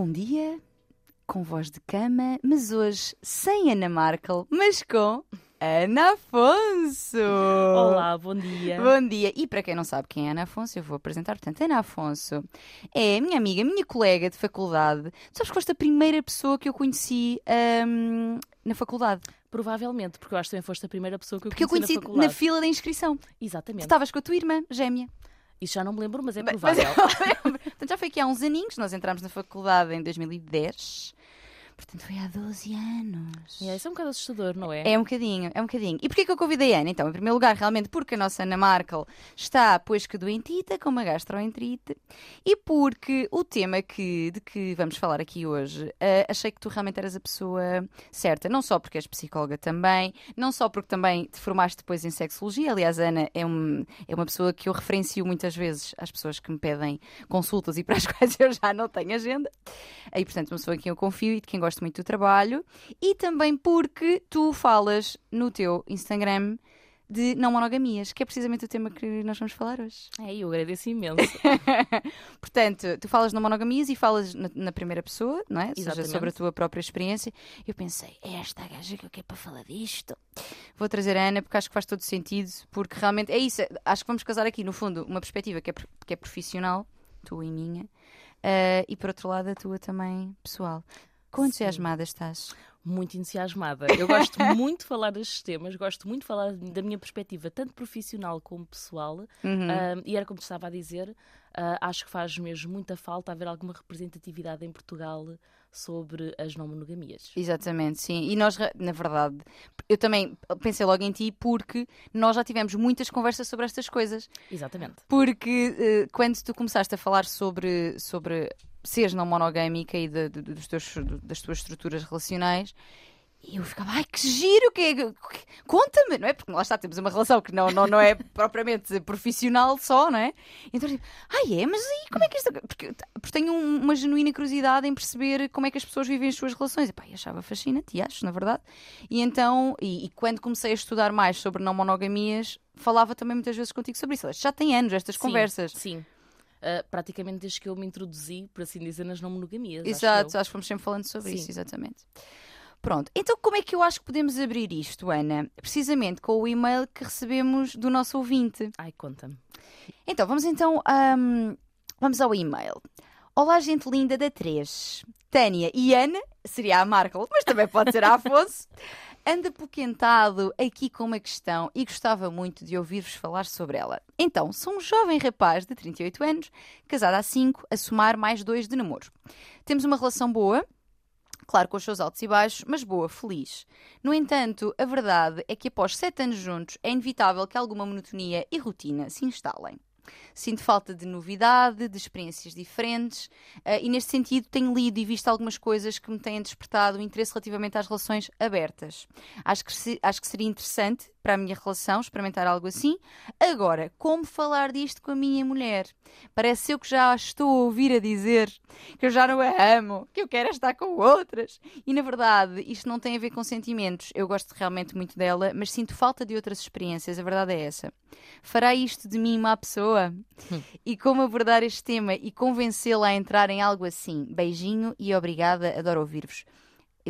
Bom dia, com voz de cama, mas hoje sem Ana Markel, mas com Ana Afonso. Olá, bom dia. Bom dia. E para quem não sabe quem é Ana Afonso, eu vou apresentar. Portanto, Ana Afonso é minha amiga, minha colega de faculdade. Tu sabes que foste a primeira pessoa que eu conheci ahm, na faculdade. Provavelmente, porque eu acho que também foste a primeira pessoa que eu Porque eu conheci conheci na faculdade. fila da inscrição. Tu Exatamente. estavas com a tua irmã gêmea. Isso já não me lembro, mas é provável. mas. Portanto, já foi aqui há uns aninhos. Nós entramos na faculdade em 2010. Portanto, foi há 12 anos. É, isso é um bocado assustador, não é? É um bocadinho, é um bocadinho. E porquê que eu convidei a Ana? Então, em primeiro lugar, realmente porque a nossa Ana Markel está, pois que doentita, com uma gastroenterite, e porque o tema que, de que vamos falar aqui hoje, eh, achei que tu realmente eras a pessoa certa. Não só porque és psicóloga também, não só porque também te formaste depois em sexologia. Aliás, a Ana é, um, é uma pessoa que eu referencio muitas vezes às pessoas que me pedem consultas e para as quais eu já não tenho agenda. Aí, portanto, uma pessoa em quem eu confio e de quem gosto muito do trabalho. E também porque tu falas no teu Instagram de não monogamias, que é precisamente o tema que nós vamos falar hoje. É, eu agradeço imenso. Portanto, tu falas não monogamias e falas na, na primeira pessoa, não é? Ou seja, Exatamente. sobre a tua própria experiência. Eu pensei, é esta a gaja que eu quero para falar disto. Vou trazer a Ana porque acho que faz todo sentido, porque realmente é isso. Acho que vamos casar aqui, no fundo, uma perspectiva que é, que é profissional, tua e minha, eh, e por outro lado a tua também pessoal. Quão entusiasmada estás? muito entusiasmada. Eu gosto muito de falar destes temas, gosto muito de falar da minha perspectiva, tanto profissional como pessoal. Uhum. Ah, e era como te estava a dizer, ah, acho que faz mesmo muita falta haver alguma representatividade em Portugal sobre as não monogamias. Exatamente, sim. E nós, na verdade, eu também pensei logo em ti porque nós já tivemos muitas conversas sobre estas coisas. Exatamente. Porque eh, quando tu começaste a falar sobre, sobre seres não monogâmica e de- de- dos teus, das tuas estruturas relacionais, eu ficava, ai que giro, que é, que- conta-me, não é? Porque lá está, temos uma relação que não, não, não é propriamente profissional só, não é? Então, eu digo, ai é, mas aí como é que isto. Porque, porque tenho um- uma genuína curiosidade em perceber como é que as pessoas vivem as suas relações. E pá, achava fascinante, e acho, na verdade. E então, e, e quando comecei a estudar mais sobre não monogamias, falava também muitas vezes contigo sobre isso. Já tem anos estas Sim, conversas. Sim. Ah, praticamente desde que eu me introduzi, por assim dizer, nas não monogamias. acho Exato, eu. acho que fomos sempre falando sobre Sim. isso, exatamente. Pronto, então como é que eu acho que podemos abrir isto, Ana? Precisamente com o e-mail que recebemos do nosso ouvinte. Ai, conta-me. Então, vamos então ahm, vamos ao e-mail. Olá, gente linda da 3. Tânia e Ana, seria a Markel, mas também pode ser a Afonso. Anda poquentado aqui com uma questão e gostava muito de ouvir-vos falar sobre ela. Então, sou um jovem rapaz de 38 anos, casado há 5, a somar mais dois de namoro. Temos uma relação boa, claro com os seus altos e baixos, mas boa, feliz. No entanto, a verdade é que após sete anos juntos é inevitável que alguma monotonia e rotina se instalem. Sinto falta de novidade, de experiências diferentes eh, e, neste sentido, tenho lido e visto algumas coisas que me têm despertado o interesse relativamente às relações abertas. Acho que, acho que seria interessante para a minha relação experimentar algo assim. Agora, como falar disto com a minha mulher? Parece eu que já estou a ouvir a dizer que eu já não a amo, que eu quero estar com outras. E na verdade, isto não tem a ver com sentimentos. Eu gosto realmente muito dela, mas sinto falta de outras experiências. A verdade é essa. Fará isto de mim má pessoa? E como abordar este tema e convencê-la a entrar em algo assim? Beijinho e obrigada, adoro ouvir-vos.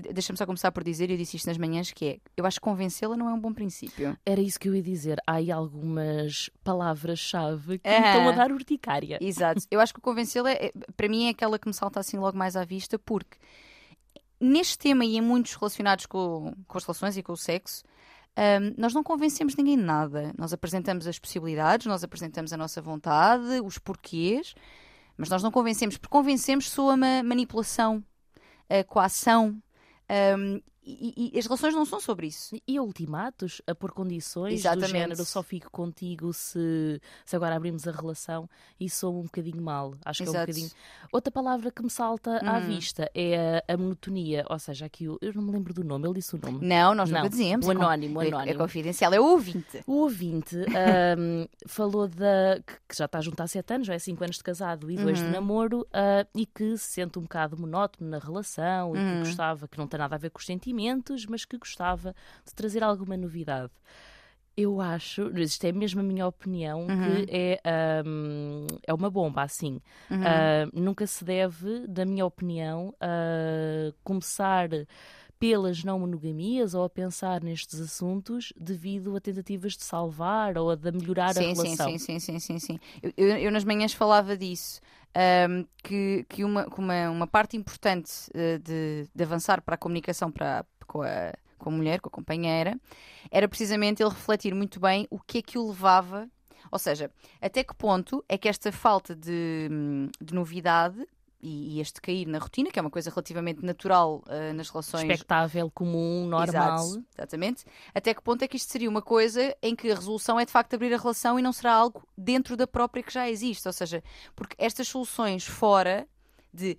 Deixa-me só começar por dizer, eu disse isto nas manhãs, que é, eu acho que convencê-la não é um bom princípio. Era isso que eu ia dizer. Há aí algumas palavras-chave que me estão a dar urticária. Exato. Eu acho que convencê-la, é- para mim, é aquela que me salta assim logo mais à vista, porque neste tema e em muitos relacionados com, com as relações e com o sexo, hum, nós não convencemos ninguém de nada. Nós apresentamos as possibilidades, nós apresentamos a nossa vontade, os porquês, mas nós não convencemos, porque convencemos soa uma manipulação, a coação. Hum, e, e as relações não são sobre isso. E ultimatos a pôr condições Exatamente. do género só fico contigo se, se agora abrimos a relação e sou um bocadinho mal. Acho que é um Exato. bocadinho. Outra palavra que me salta à Hum. vista é a, a monotonia. Ou seja, aqui o- eu não me lembro do nome, ele disse o nome. Não, nós Não, nunca o é anónimo, o é- anónimo. É confidencial, é o ouvinte. O ouvinte ahm, falou da, que, que já está junto há sete anos, já é cinco anos de casado e dois Uhum. de namoro, ah, e que se sente um bocado monótono na relação e Uhum. que gostava, que não tem nada a ver com os sentimentos, mas que gostava de trazer alguma novidade. Eu acho, isto é mesmo a minha opinião, Uhum. que é, ahm, é uma bomba, assim. Uhum. Ah, nunca se deve, da minha opinião, ah, começar pelas não monogamias ou a pensar nestes assuntos devido a tentativas de salvar ou a de melhorar a sim, sim, relação. sim, sim, sim, sim, sim. Eu, eu- eu nas manhãs falava disso. ahm, que que uma, que uma, uma parte importante eh, de, de avançar para a comunicação para, com, a, com a mulher, com a companheira, era precisamente ele refletir muito bem o que é que o levava. Ou seja, até que ponto é que esta falta de, hum, de novidade e, este cair na rotina, que é uma coisa relativamente natural eh, nas relações Expectável, comum, normal. Exato, exatamente. Até que ponto é que isto seria uma coisa em que a resolução é de facto abrir a relação e não será algo dentro da própria que já existe? Ou seja, porque estas soluções fora de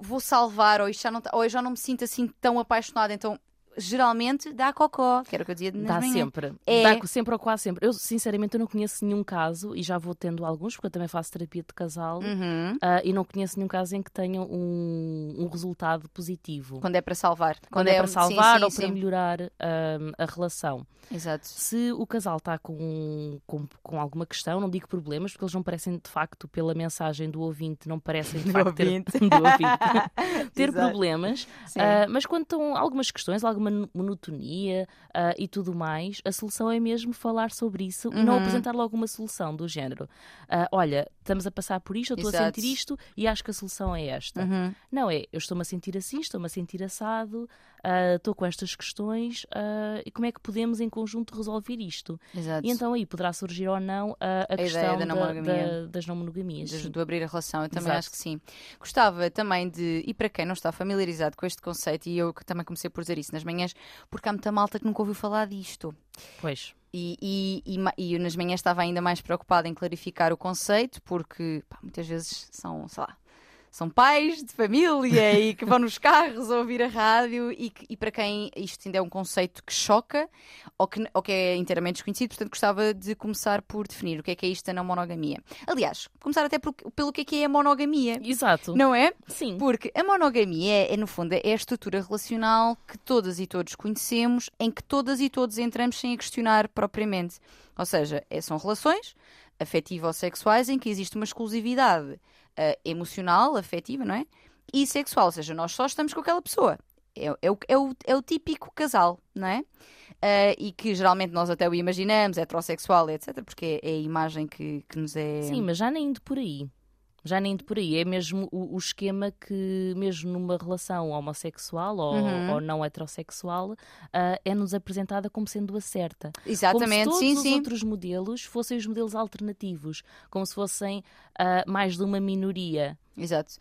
vou salvar ou, isto já não tá- ou eu já não me sinto assim tão apaixonada, então geralmente dá cocó, que era o que eu dizia Dá manhãs. sempre. É. Dá sempre ou quase sempre. Eu, sinceramente, eu não conheço nenhum caso, e já vou tendo alguns, porque eu também faço terapia de casal, Uhum. ah, e não conheço nenhum caso em que tenha um, um resultado positivo. Quando é para salvar. Quando, é para sim, salvar sim, ou para sim. melhorar ah, a relação. Exato. Se o casal está com, com, com alguma questão, não digo problemas, porque eles não parecem de facto, pela mensagem do ouvinte, não parecem de Do facto ter, ouvinte. do ouvinte, ter problemas. Sim. Ah, mas quando estão algumas questões, alguma mon- monotonia ah, e tudo mais, a solução é mesmo falar sobre isso e não Uhum. apresentar logo uma solução do género. ah, olha, estamos a passar por isto, eu estou a sentir isto e acho que a solução é esta. Uhum. Não é, eu estou-me a sentir assim, estou-me a sentir assado, ah, estou com estas questões ah, e como é que podemos em conjunto resolver isto? Exato. E então aí poderá surgir ou não a, ideia questão da não monogamia. da- das não monogamias. de, de abrir a relação, eu também Exato. acho que sim. Gostava também de, e para quem não está familiarizado com este conceito, e eu também comecei por dizer isso nas manhãs, porque há muita malta que nunca ouviu falar disto. Pois. E, e, e, e eu nas manhãs estava ainda mais preocupada em clarificar o conceito, porque pá, muitas vezes são, sei lá, são pais de família e que vão nos carros ouvir a rádio e, que- e para quem isto ainda é um conceito que choca ou que, ou que é inteiramente desconhecido, portanto gostava de começar por definir o que é que é isto da não monogamia. Aliás, começar até por- pelo que é que é a monogamia, Exato. não é? Sim. Porque a monogamia é, é, no fundo, é a estrutura relacional que todas e todos conhecemos, em que todas e todos entramos sem a questionar propriamente. Ou seja, é- são relações afetivo ou sexuais em que existe uma exclusividade ah, emocional, afetiva, não é? E sexual, ou seja, nós só estamos com aquela pessoa. É, é o, é, o, é o típico casal, não é? Ah, e que geralmente nós até o imaginamos, heterossexual, etc., porque é, é a imagem que, que nos é. Sim, mas já nem indo por aí. Já nem indo por aí. É mesmo o, o esquema que, mesmo numa relação homossexual ou, Uhum. ou não heterossexual, ah, é-nos apresentada como sendo a certa. Exatamente, como se todos sim, os sim. outros modelos fossem os modelos alternativos, como se fossem ah, mais de uma minoria. Exato.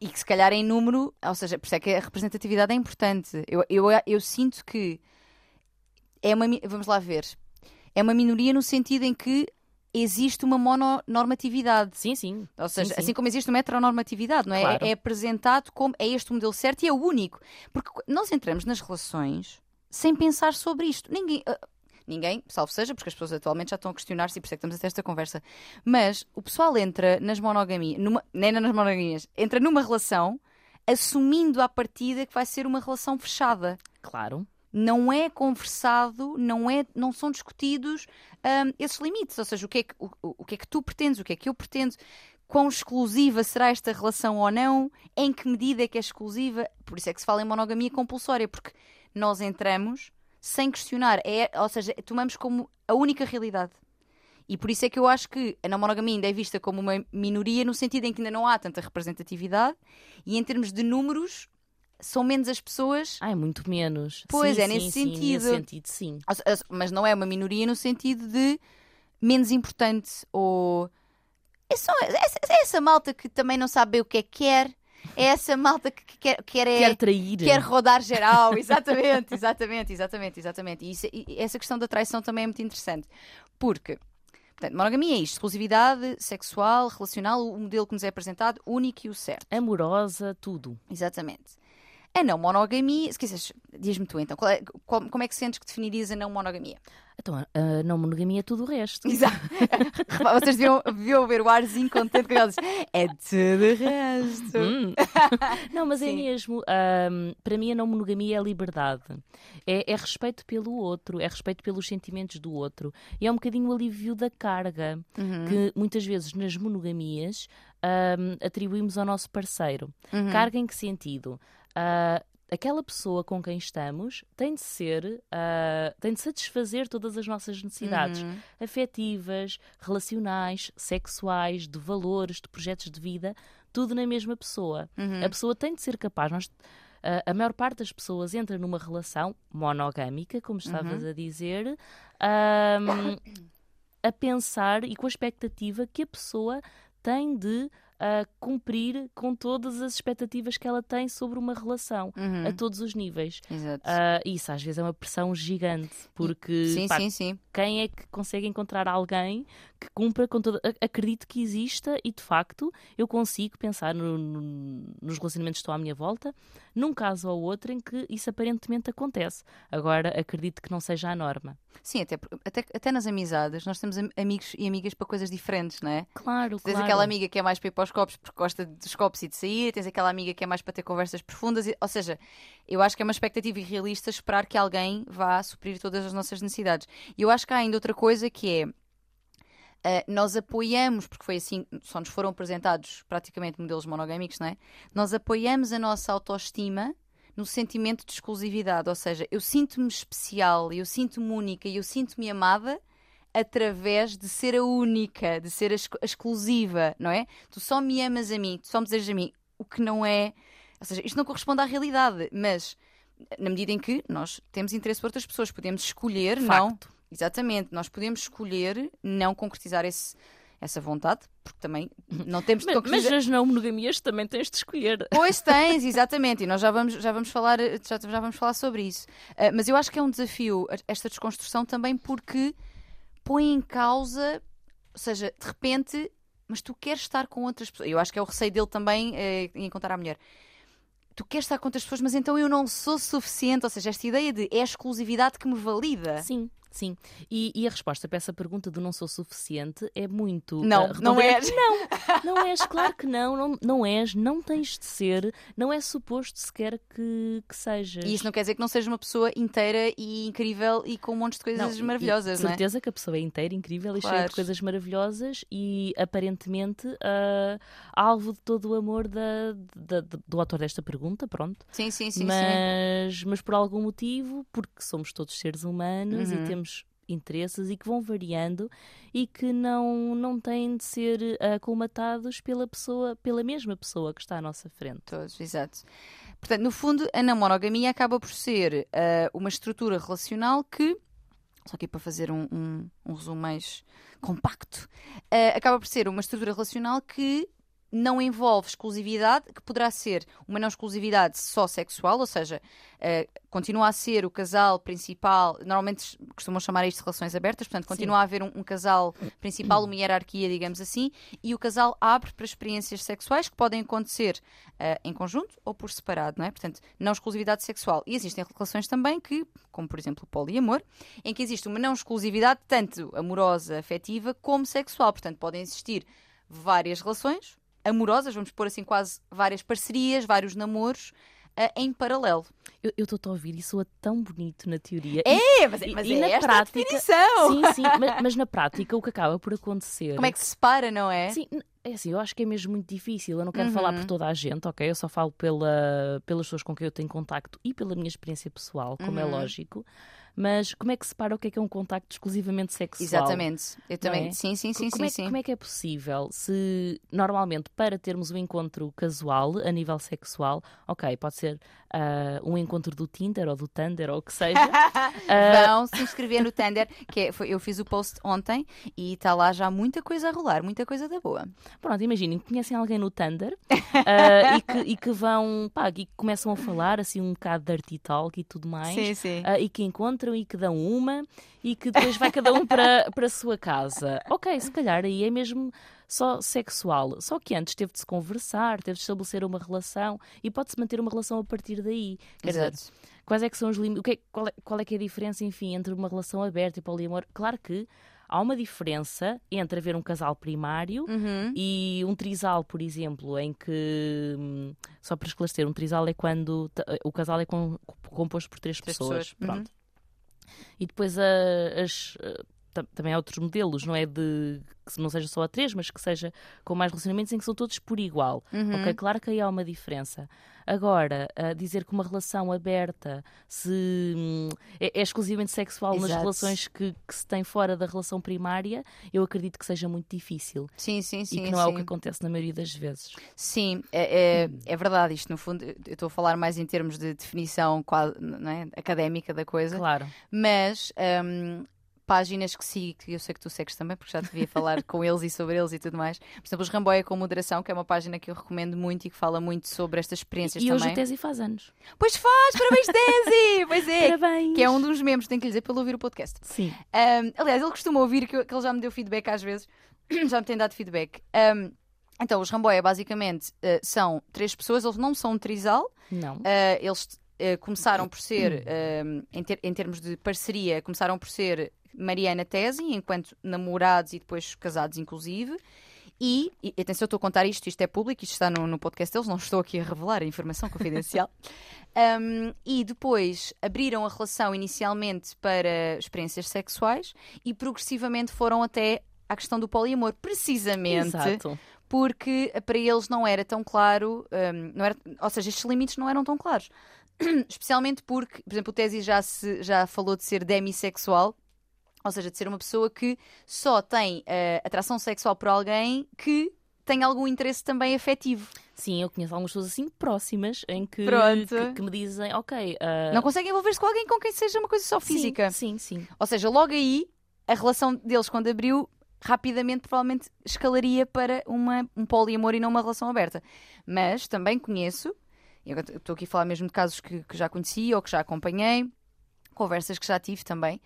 E que se calhar em número, ou seja, por isso é que a representatividade é importante. Eu, eu, eu sinto que é uma. Vamos lá ver. É uma minoria no sentido em que existe uma mononormatividade. Sim, sim. Ou seja, Sim, sim. assim como existe uma heteronormatividade, não é? Claro. É, é apresentado como é este o modelo certo e é o único. Porque nós entramos nas relações sem pensar sobre isto. Ninguém. ah, Ninguém, salvo seja, porque as pessoas atualmente já estão a questionar-se e por isso é que estamos a ter esta conversa. Mas o pessoal entra nas monogamias, numa, nem nas monogamias, entra numa relação assumindo à partida que vai ser uma relação fechada Claro. Não é conversado, não, é, não são discutidos hum, esses limites. Ou seja, o que, é que, o- o que é que tu pretendes, o que é que eu pretendo, quão exclusiva será esta relação ou não, em que medida é que é exclusiva. Por isso é que se fala em monogamia compulsória, porque nós entramos sem questionar, é, ou seja, tomamos como a única realidade. E por isso é que eu acho que a não monogamia ainda é vista como uma minoria, no sentido em que ainda não há tanta representatividade, e em termos de números, são menos as pessoas Ah, é muito menos. Pois, Sim, é sim, nesse sim, sentido. Nesse sentido, sim. Mas não é uma minoria no sentido de menos importante ou. É, só, é, essa- é essa malta que também não sabe bem o que é que quer. É essa malta que que quer, quer, é- Quer trair. quer rodar geral. Exatamente, exatamente, exatamente, exatamente. E, isso- e essa questão da traição também é muito interessante. Porque, portanto, monogamia é isto: exclusividade sexual, relacional, o modelo que nos é apresentado, único e o certo. Amorosa, tudo. Exatamente. A não monogamia, se quiseres, diz-me tu então, é- qual- como é que sentes que definirias a não monogamia? Então, a não monogamia é tudo o resto. Exato. Vocês deviam, deviam ver o arzinho contente que ela diz: é tudo o resto. Hum. não, mas é Sim. mesmo. ahm, para mim, a não monogamia é liberdade. É, é respeito pelo outro, é respeito pelos sentimentos do outro. E é um bocadinho o alívio da carga Uhum. que muitas vezes nas monogamias ahm, atribuímos ao nosso parceiro. Uhum. Carga em que sentido? Ah, aquela pessoa com quem estamos tem de ser, ah, tem de satisfazer todas as nossas necessidades Uhum. afetivas, relacionais, sexuais, de valores, de projetos de vida, tudo na mesma pessoa. Uhum. A pessoa tem de ser capaz. Nós, a, a maior parte das pessoas entra numa relação monogâmica, como estavas Uhum. a dizer, ahm, a pensar e com a expectativa que a pessoa tem de ah, cumprir com todas as expectativas que ela tem sobre uma relação, Uhum. a todos os níveis. Exato. Ah, isso às vezes é uma pressão gigante, porque sim, pá, sim, sim. quem é que consegue encontrar alguém que cumpra com toda. Acredito que exista e de facto eu consigo pensar no- no- nos relacionamentos que estão à minha volta, num caso ou outro em que isso aparentemente acontece. Agora acredito que não seja a norma. Sim, até, até, até nas amizades, nós temos am- amigos e amigas para coisas diferentes, não é? Claro, Tens claro. aquela amiga que é mais para ir para os copos porque gosta dos copos e de sair, tens aquela amiga que é mais para ter conversas profundas, ou seja, eu acho que é uma expectativa irrealista esperar que alguém vá suprir todas as nossas necessidades. E eu acho que há ainda outra coisa que é. Ah, nós apoiamos, porque foi assim, só nos foram apresentados praticamente modelos monogâmicos, não é? Nós apoiamos a nossa autoestima no sentimento de exclusividade, ou seja, eu sinto-me especial, eu sinto-me única e eu sinto-me amada através de ser a única, de ser a, a exclusiva, não é? Tu só me amas a mim, tu só me desejas a mim, o que não é. Ou seja, isto não corresponde à realidade, mas na medida em que nós temos interesse por outras pessoas, podemos escolher não. Exatamente, nós podemos escolher não concretizar esse- essa vontade, porque também não temos de Mas, mas concretizar. as não monogamias também tens de escolher. Pois tens, exatamente, e nós já vamos, já vamos, falar, já, já vamos falar sobre isso. Ah, mas eu acho que é um desafio esta desconstrução também porque põe em causa, ou seja, de repente, mas tu queres estar com outras pessoas. Eu acho que é o receio dele também eh, em encontrar a mulher. Tu queres estar com outras pessoas, mas então eu não sou suficiente. Ou seja, esta ideia de é a exclusividade que me valida. Sim, sim. E, e a resposta para essa pergunta do não sou suficiente é muito. Não, ah, não és. Não, não és, claro que não, não, não és, não tens de ser, não é suposto sequer que, que sejas. E isso não quer dizer que não seja uma pessoa inteira e incrível e com um monte de coisas Não, maravilhosas, e não é? certeza que a pessoa é inteira, incrível e cheia Claro. de coisas maravilhosas e aparentemente ah, alvo de todo o amor da, da- do autor desta pergunta, pronto. Sim, sim, sim, sim. mas, mas por algum motivo, porque somos todos seres humanos Uhum. e temos interesses e que vão variando e que não, não têm de ser ah, colmatados pela pessoa, pela mesma pessoa que está à nossa frente. Todos, exato. Portanto, no fundo, a não monogamia acaba por ser ah, uma estrutura relacional que, só aqui para fazer um, um- um resumo mais compacto, ah, acaba por ser uma estrutura relacional que não envolve exclusividade, que poderá ser uma não exclusividade só sexual, ou seja, ah, continua a ser o casal principal, normalmente costumam chamar isto de relações abertas, portanto, continua a haver um, um casal principal, uma hierarquia, digamos assim, e o casal abre para experiências sexuais que podem acontecer ah, em conjunto ou por separado, não é? Portanto, não exclusividade sexual. E existem relações também que, como por exemplo o poliamor, em que existe uma não exclusividade tanto amorosa, afetiva, como sexual. Portanto, podem existir várias relações amorosas, vamos pôr assim quase várias parcerias, vários namoros ah, em paralelo. Eu estou a ouvir, isso soa tão bonito na teoria. É, mas, E- mas e é na prática- a definição. Sim, sim, mas, mas na prática o que acaba por acontecer. Como é que se separa, não é? Sim, é assim, eu acho que é mesmo muito difícil. Eu não quero Uhum. falar por toda a gente, ok? Eu só falo pela, pelas pessoas com quem eu tenho contacto e pela minha experiência pessoal, como é Uhum. lógico. Mas como é que se separa o que é que é um contacto exclusivamente sexual? Exatamente. Eu também. é? Sim, sim, sim, como, sim, é, sim. como é que é possível se normalmente para termos um encontro casual a nível sexual, ok, pode ser ah, um encontro do Tinder ou do Thunder ou o que seja, Ah, Vão se inscrever no Tender, que é- foi- eu fiz o post ontem e está lá já muita coisa a rolar, muita coisa da boa. Pronto, imaginem, conhecem alguém no Thunder ah, e, que, e que vão, pá, e que começam a falar assim um bocado de dirty talk e tudo mais. sim. ah, e que encontram e que dão uma e que depois vai cada um para, para a sua casa. Ok, se calhar aí é mesmo só sexual. Só que antes teve de se conversar, teve de estabelecer uma relação e pode-se manter uma relação a partir daí. Quer dizer, Exato. quais é que são os limites? É, qual, é, qual é que é a diferença, enfim, entre uma relação aberta e poliamor? Claro que há uma diferença entre haver um casal primário Uhum. e um trisal, por exemplo, em que, hum, só para esclarecer, um trisal é quando o casal é com- composto por três, Três pessoas. pessoas, uhum. E depois a- as. Também há outros modelos, não é de que não seja só a três, mas que seja com mais relacionamentos em que são todos por igual. Uhum. Ok, claro que aí há uma diferença. Agora, a dizer que uma relação aberta se hum, é, é exclusivamente sexual nas Exato. relações que, que se tem fora da relação primária, eu acredito que seja muito difícil Sim, sim, sim. e que não é o sim. que acontece na maioria das vezes. Sim, é, é, é verdade. Isto, no fundo, eu estou a falar mais em termos de definição é? académica da coisa, Claro. mas hum, páginas que sigo, que eu sei que tu segues também, porque já te devia falar com eles e sobre eles e tudo mais. Por exemplo, os Ramboia com Moderação, que é uma página que eu recomendo muito e que fala muito sobre estas experiências E hoje também. a Tesi faz anos. Pois faz, parabéns, Desi! pois é, Parabéns! que é um dos membros, tenho que lhe dizer, pelo ouvir o podcast. Sim. Um, aliás, ele costuma ouvir que, que ele já me deu feedback às vezes. já me tem dado feedback. Um, então, os Ramboia, basicamente, uh, são três pessoas. Eles não são um trisal. Não. Uh, eles uh, começaram por ser, um, em, ter- em termos de parceria, começaram por ser Mariana Tesi, enquanto namorados e depois casados, inclusive. E, e atenção, eu estou a contar isto, isto é público, isto está no, no podcast deles, não estou aqui a revelar a informação confidencial. Um, e depois abriram a relação inicialmente para experiências sexuais e progressivamente foram até à questão do poliamor, precisamente Exato. porque para eles não era tão claro, hum, não era, ou seja, estes limites não eram tão claros. Especialmente porque, por exemplo, o Tesi já, se, já falou de ser demissexual, ou seja, de ser uma pessoa que só tem eh, atração sexual por alguém que tem algum interesse também afetivo. Sim, eu conheço algumas pessoas assim próximas em que, que, que me dizem, ok. ah, Não conseguem envolver-se com alguém com quem seja uma coisa só sim, física. Sim, sim. Ou seja, logo aí, a relação deles quando abriu, rapidamente provavelmente escalaria para uma, um poliamor e não uma relação aberta. Mas também conheço, estou aqui a falar mesmo de casos que, que já conheci ou que já acompanhei, conversas que já tive também.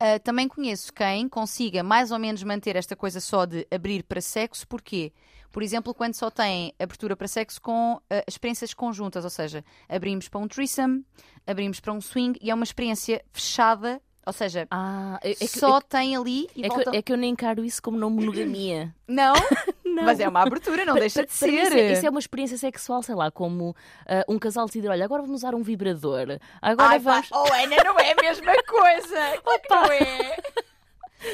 ah, também conheço quem consiga mais ou menos manter esta coisa só de abrir para sexo, porquê? Por exemplo, quando só tem abertura para sexo com ah, experiências conjuntas, ou seja, abrimos para um threesome, abrimos para um swing e é uma experiência fechada, ou seja, Ah, é, é que, só tem ali e é, que, volta... é que eu nem encaro isso como não monogamia. Não, Não. mas é uma abertura, não deixa de ser. Isso é, isso é uma experiência sexual, sei lá, como ah, um casal decidir, olha, agora vamos usar um vibrador. Agora Ai, pá, vamos. oh Ana, não é a mesma coisa. Que não é.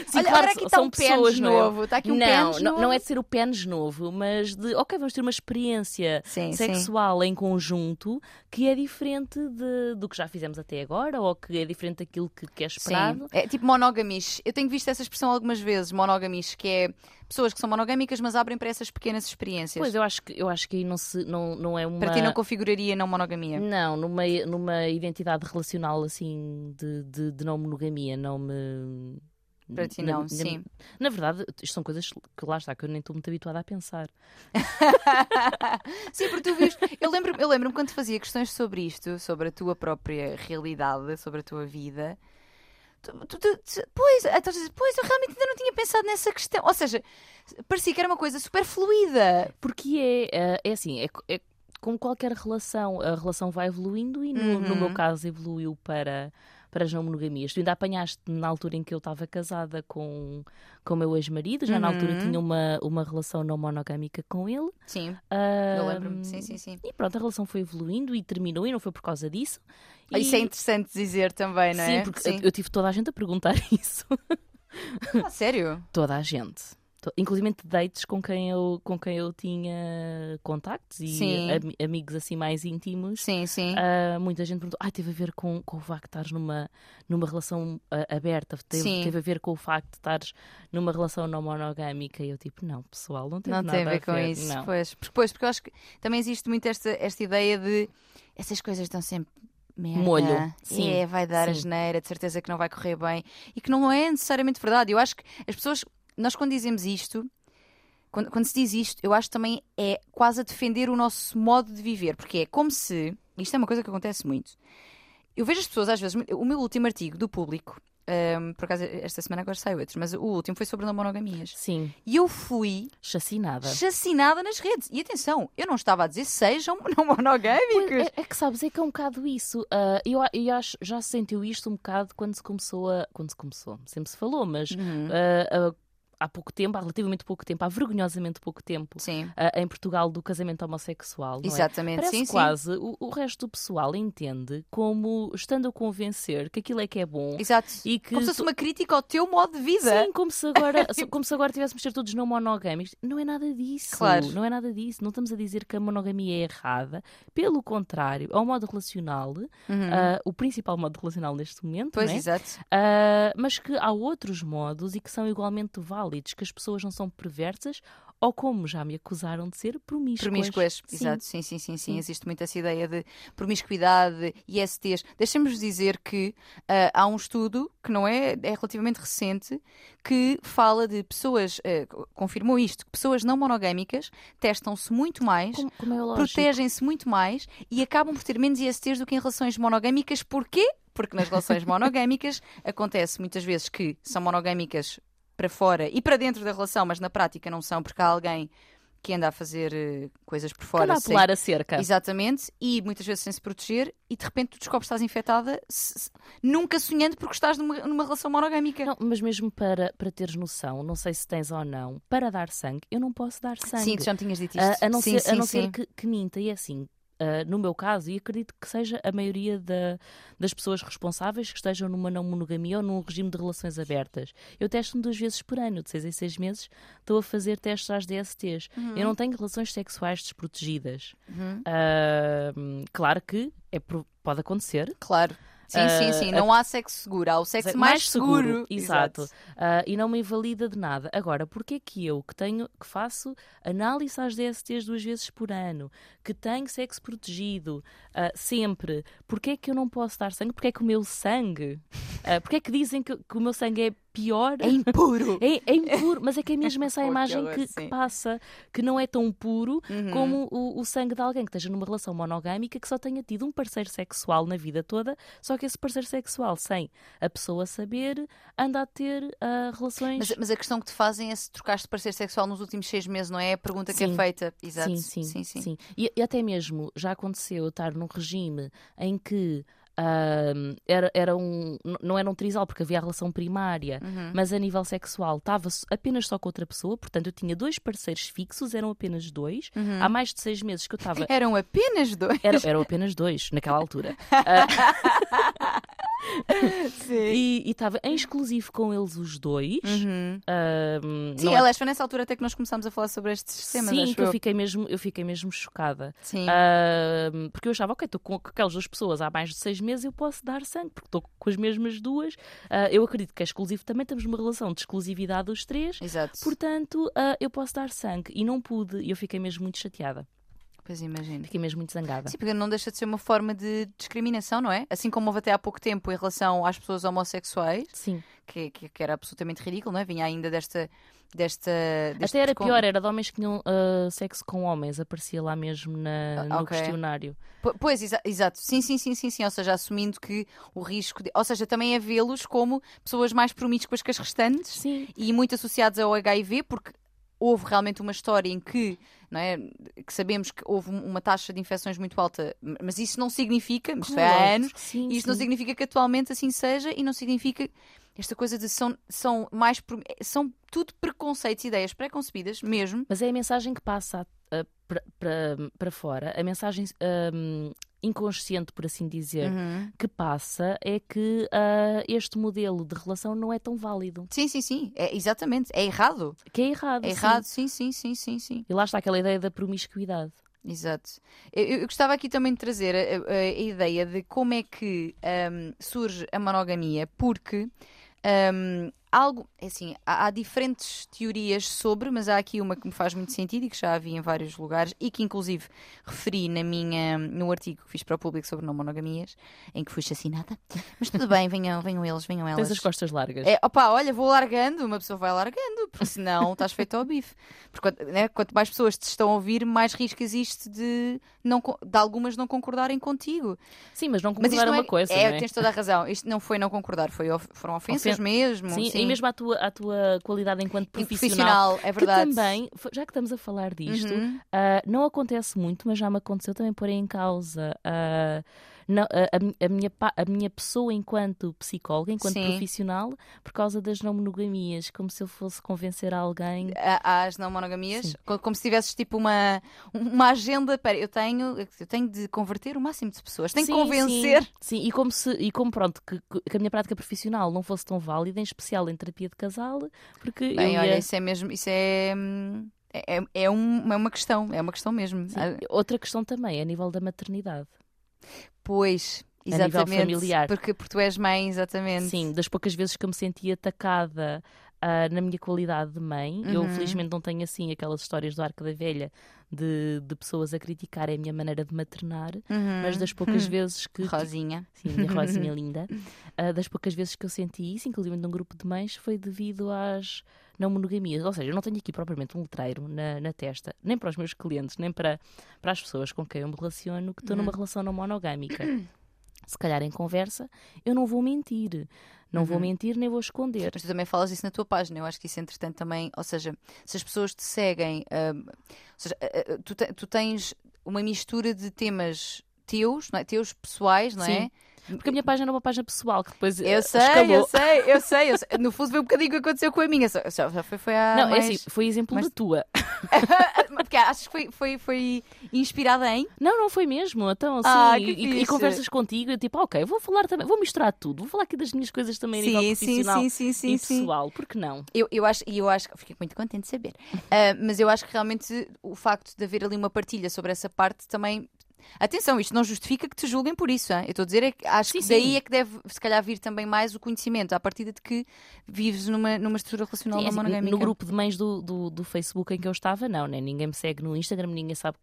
Sim, Olha, claro, agora aqui está um pessoas pênis é? novo. Está aqui um não, pênis não, novo. não é de ser o pênis novo, mas de, ok, vamos ter uma experiência Sim, sim. sexual em conjunto que é diferente de- do que já fizemos até agora ou que é diferente daquilo que, que é esperado. Sim, é tipo monogamish. Eu tenho visto essa expressão algumas vezes, monogamish, que é pessoas que são monogâmicas, mas abrem para essas pequenas experiências. Pois, eu acho que, eu acho que aí não, se, não, não é uma. Para ti não configuraria não monogamia. Não, numa, numa identidade relacional assim de, de, de não monogamia, não me. Para ti na- não, na- sim. Na verdade, isto são coisas que lá está, que eu nem estou muito habituada a pensar. Sim, porque tu vês. Eu lembro-me eu lembro quando fazia questões sobre isto, sobre a tua própria realidade, sobre a tua vida. Tu, tu- tu- pois, então, pois, eu realmente ainda não tinha pensado nessa questão. Ou seja, parecia que era uma coisa super fluida. Porque é, é, é assim, é, é como qualquer relação, a relação vai evoluindo e no, no Uhum. meu caso evoluiu para, para as não monogamias. Tu ainda apanhaste na altura em que eu estava casada com, com o meu ex-marido, já na altura Uhum. tinha uma, uma relação não monogâmica com ele. Sim, eu Ah, lembro-me. Sim, sim, sim. E pronto, a relação foi evoluindo e terminou e não foi por causa disso. Isso é E- interessante dizer também, não é? Sim, porque eu- eu tive toda a gente a perguntar isso. Ah, sério? toda a gente. Inclusive dates com quem eu, com quem eu tinha contactos e ami- amigos assim mais íntimos. Sim, sim. Ah, muita gente perguntou, ah, teve a ver com, com o facto de estares numa, numa relação ah, aberta, teve, Sim. teve a ver com o facto de estares numa relação não monogâmica. E eu tipo, não, pessoal, não tem Não nada tem a ver com ver. isso. Não. Pois, porque, pois, porque eu acho que também existe muito esta, esta ideia de essas coisas estão sempre merda. Molho, sim, É, vai dar a geneira, de certeza que não vai correr bem. E que não é necessariamente verdade. Eu acho que as pessoas, nós quando dizemos isto, quando, quando se diz isto, eu acho que também é quase a defender o nosso modo de viver. Porque é como se, isto é uma coisa que acontece muito, eu vejo as pessoas às vezes. O meu último artigo do público, um, por acaso esta semana agora saiu outros, mas o último foi sobre não monogamias. Sim, E eu fui chacinada. chacinada nas redes. E atenção, eu não estava a dizer sejam não monogâmicos. É, é que sabes, é que é um bocado isso. Ah, eu, eu acho já se sentiu isto um bocado quando se começou a. Quando se começou, sempre se falou, mas Uhum. ah, ah, há pouco tempo, há relativamente pouco tempo, há vergonhosamente pouco tempo, Sim, ah, em Portugal do casamento homossexual. É? exatamente. Parece sim, sim. quase o, o resto do pessoal entende como estando a convencer que aquilo é que é bom Exato. e que Como se fosse uma crítica ao teu modo de vida. Sim, como se agora, como se agora tivéssemos ser todos não monogâmicos. Não é nada disso. Claro. Não é nada disso. Não estamos a dizer que a monogamia é errada. Pelo contrário, é um modo relacional, Uhum. ah, o principal modo relacional neste momento, Pois, é? exato. Ah, mas que há outros modos e que são igualmente válidos, que as pessoas não são perversas ou, como já me acusaram de ser, promíscuas. Promíscuas, Sim. exato, sim, sim, sim, sim. Existe muito essa ideia de promiscuidade, ISTs. Deixemos dizer que ah, há um estudo que não é, é relativamente recente que fala de pessoas, ah, confirmou isto, que pessoas não monogâmicas testam-se muito mais, Como, como é protegem-se muito mais e acabam por ter menos ISTs do que em relações monogâmicas. Porquê? Porque nas relações monogâmicas acontece muitas vezes que são monogâmicas para fora e para dentro da relação, mas na prática não são, porque há alguém que anda a fazer eh, coisas por Que fora. anda a pular a cerca. Exatamente, e muitas vezes sem se proteger, e de repente tu descobres que estás infectada, se- se- nunca sonhando porque estás numa, numa relação monogâmica. Não, mas mesmo para, para teres noção, não sei se tens ou não, para dar sangue, eu não posso dar sangue. Sim, tu já me tinhas dito A- isto. a, não sim, ser, a sim, não sim. ser que, que minta. E é assim, ah, no meu caso, e acredito que seja a maioria da- das pessoas responsáveis que estejam numa não monogamia ou num regime de relações abertas. Eu testo-me duas vezes por ano, de seis em seis meses, estou a fazer testes às DSTs. Eu não tenho relações sexuais desprotegidas. Uhum. Ah, claro que é, pode acontecer, Claro. Sim, Ah, sim, sim. Não há sexo seguro, há o sexo mais, seguro. Exato. Ah, e não me invalida de nada. Agora, porquê que eu, que tenho, que faço análise às DSTs duas vezes por ano, que tenho sexo protegido ah, sempre, porquê que eu não posso dar sangue? Porquê que o meu sangue, uh, porquê que dizem que, que o meu sangue é pior? É impuro. É, é impuro, mas é que é mesmo essa imagem que, sim. que passa, que não é tão puro Uhum. como o, o sangue de alguém que esteja numa relação monogâmica que só tenha tido um parceiro sexual na vida toda, só que esse parceiro sexual, sem a pessoa saber, anda a ter ah, relações. Mas, mas a questão que te fazem é se trocaste de parceiro sexual nos últimos seis meses, não é? É a pergunta que é Sim. feita. Exato. Sim, sim, sim. E, e até mesmo já aconteceu eu estar num regime em que era, era um, não era um trisal porque havia a relação primária, Uhum. mas a nível sexual estava apenas só com outra pessoa, portanto eu tinha dois parceiros fixos, eram apenas dois. Uhum. Há mais de seis meses que eu estava. Eram apenas dois. Era, eram apenas dois naquela altura. Ah, Sim. e estava em exclusivo com eles os dois. Uhum. Sim, é- aliás, foi nessa altura até que nós começámos a falar sobre estes temas. Sim, que eu eu. fiquei mesmo, eu fiquei mesmo chocada. Sim. Porque eu achava, ok, estou com aquelas duas pessoas há mais de seis meses, eu posso dar sangue, porque estou com as mesmas duas. Ah, eu acredito que é exclusivo também, temos uma relação de exclusividade os três. Exato. Portanto, ah, eu posso dar sangue. E não pude, e eu fiquei mesmo muito chateada. Pois imagino. Fiquei mesmo muito zangada. Sim, porque não deixa de ser uma forma de discriminação, não é? Assim como houve até há pouco tempo em relação às pessoas homossexuais, Sim. que, que, que era absolutamente ridículo, não é? Vinha ainda desta. Desta deste Até era precon- pior, era de homens que tinham ah, sexo com homens, aparecia lá mesmo na, Ah, no ok. questionário. Po- Pois, exa- exato. Sim, sim, sim, sim, sim. Ou seja, assumindo que o risco. De... Ou seja, também é vê-los como pessoas mais promíscuas que as restantes Sim. e muito associados ao HIV, porque houve realmente uma história em que, não é, que sabemos que houve um- uma taxa de infecções muito alta, mas isso não significa, mas foi há anos, Sim, isto não sim. significa que atualmente assim seja e não significa esta coisa de são, são mais são tudo preconceitos, ideias pré-concebidas mesmo. Mas é a mensagem que passa para- fora, a mensagem ahm, inconsciente, por assim dizer, Uhum. que passa é que ah, este modelo de relação não é tão válido. Sim, sim, sim. É, exatamente. É errado. Que é errado. É sim. errado, sim, sim, sim, sim, sim. E lá está aquela ideia da promiscuidade. Exato. Eu, eu gostava aqui também de trazer a, a- a ideia de como é que ahm, surge a monogamia, porque ahm, algo, é assim, há, há diferentes teorias sobre, mas há aqui uma que me faz muito sentido e que já havia em vários lugares e que inclusive referi na minha, no artigo que fiz para o público sobre não monogamias, em que fui assassinada. Mas tudo bem, venham, venham eles, venham elas. Tens as costas largas. É, opa, olha, vou largando, uma pessoa vai largando, porque senão estás feito ao bife. Porque quanto, né, quanto mais pessoas te estão a ouvir, mais risco existe de, não, de algumas não concordarem contigo. Sim, mas não Mas concordar é não uma coisa, é, é? tens toda a razão. Isto não foi não concordar, foi, foram ofensas Ofen- mesmo. Sim, sim. E mesmo a tua, a tua qualidade enquanto profissional. profissional, é verdade. Que também, já que estamos a falar disto, Uhum. ah, não acontece muito, mas já me aconteceu também pôr em causa ah, não- a, a mi- a minha, a minha pessoa enquanto psicóloga, enquanto Sim. profissional, por causa das não monogamias, como se eu fosse convencer alguém. A- às não monogamias, Sim. co- como se tivesses tipo uma, uma agenda. Pera, eu tenho, eu tenho de converter o máximo de pessoas, tenho Sim, que convencer. Sim, sim, e como se e como pronto que, que a minha prática profissional não fosse tão válida, em especial em terapia de casal, porque Bem, eu olha, ia... isso é mesmo, isso é, é, é, um- é uma questão, é uma questão mesmo. Sim, Outra questão também a nível da maternidade. Pois, nível exatamente. familiar. Porque, porque tu és mãe, exatamente. Sim, das poucas vezes que eu me senti atacada ah, na minha qualidade de mãe, eu Uhum. felizmente não tenho assim aquelas histórias do Arco da Velha de, de pessoas a criticarem a minha maneira de maternar, Uhum. mas das poucas vezes que. Rosinha. Sim, minha rosinha linda. ah, das poucas vezes que eu senti isso, inclusive num grupo de mães, foi devido às não monogamias. Ou seja, eu não tenho aqui propriamente um letreiro na, na testa, nem para os meus clientes, nem para, para as pessoas com quem eu me relaciono, que estou Uhum. numa relação não monogâmica. Se calhar em conversa, eu não vou mentir. Não vou Uhum. mentir nem vou esconder. Mas tu também falas isso na tua página. Eu acho que isso, entretanto, também. Ou seja, se as pessoas te seguem. hum, ou seja, ah, tu, te- tu tens uma mistura de temas teus, não é? Teus pessoais, não é? Sim. Porque a minha página é uma página pessoal que depois eh, Eu sei, escalou. eu sei, eu sei, eu sei. No fundo, foi um bocadinho o que aconteceu com a minha. Só, só- foi, foi há Não, mais... é assim, foi exemplo mais- da tua. Porque achas que foi, foi, foi inspirada em? Não, não foi mesmo. Então, assim, Ah, e, e conversas contigo, eu tipo, ah, ok, vou falar também, vou misturar tudo, vou falar aqui das minhas coisas também a nível Sim, sim, profissional sim, sim, sim, e sim. pessoal, porque não? Eu, eu acho, e eu acho, fiquei muito contente de saber. Ah, mas eu acho que realmente o facto de haver ali uma partilha sobre essa parte também. Atenção, isto não justifica que te julguem por isso. hein? Eu estou a dizer é que acho Sim, que daí sim. é que deve, se calhar, vir também mais o conhecimento, à partida de que vives numa, numa estrutura relacional Sim, não assim, monogâmica. no grupo de mães do, do, do Facebook em que eu estava, não, né? ninguém me segue no Instagram, ninguém sabe,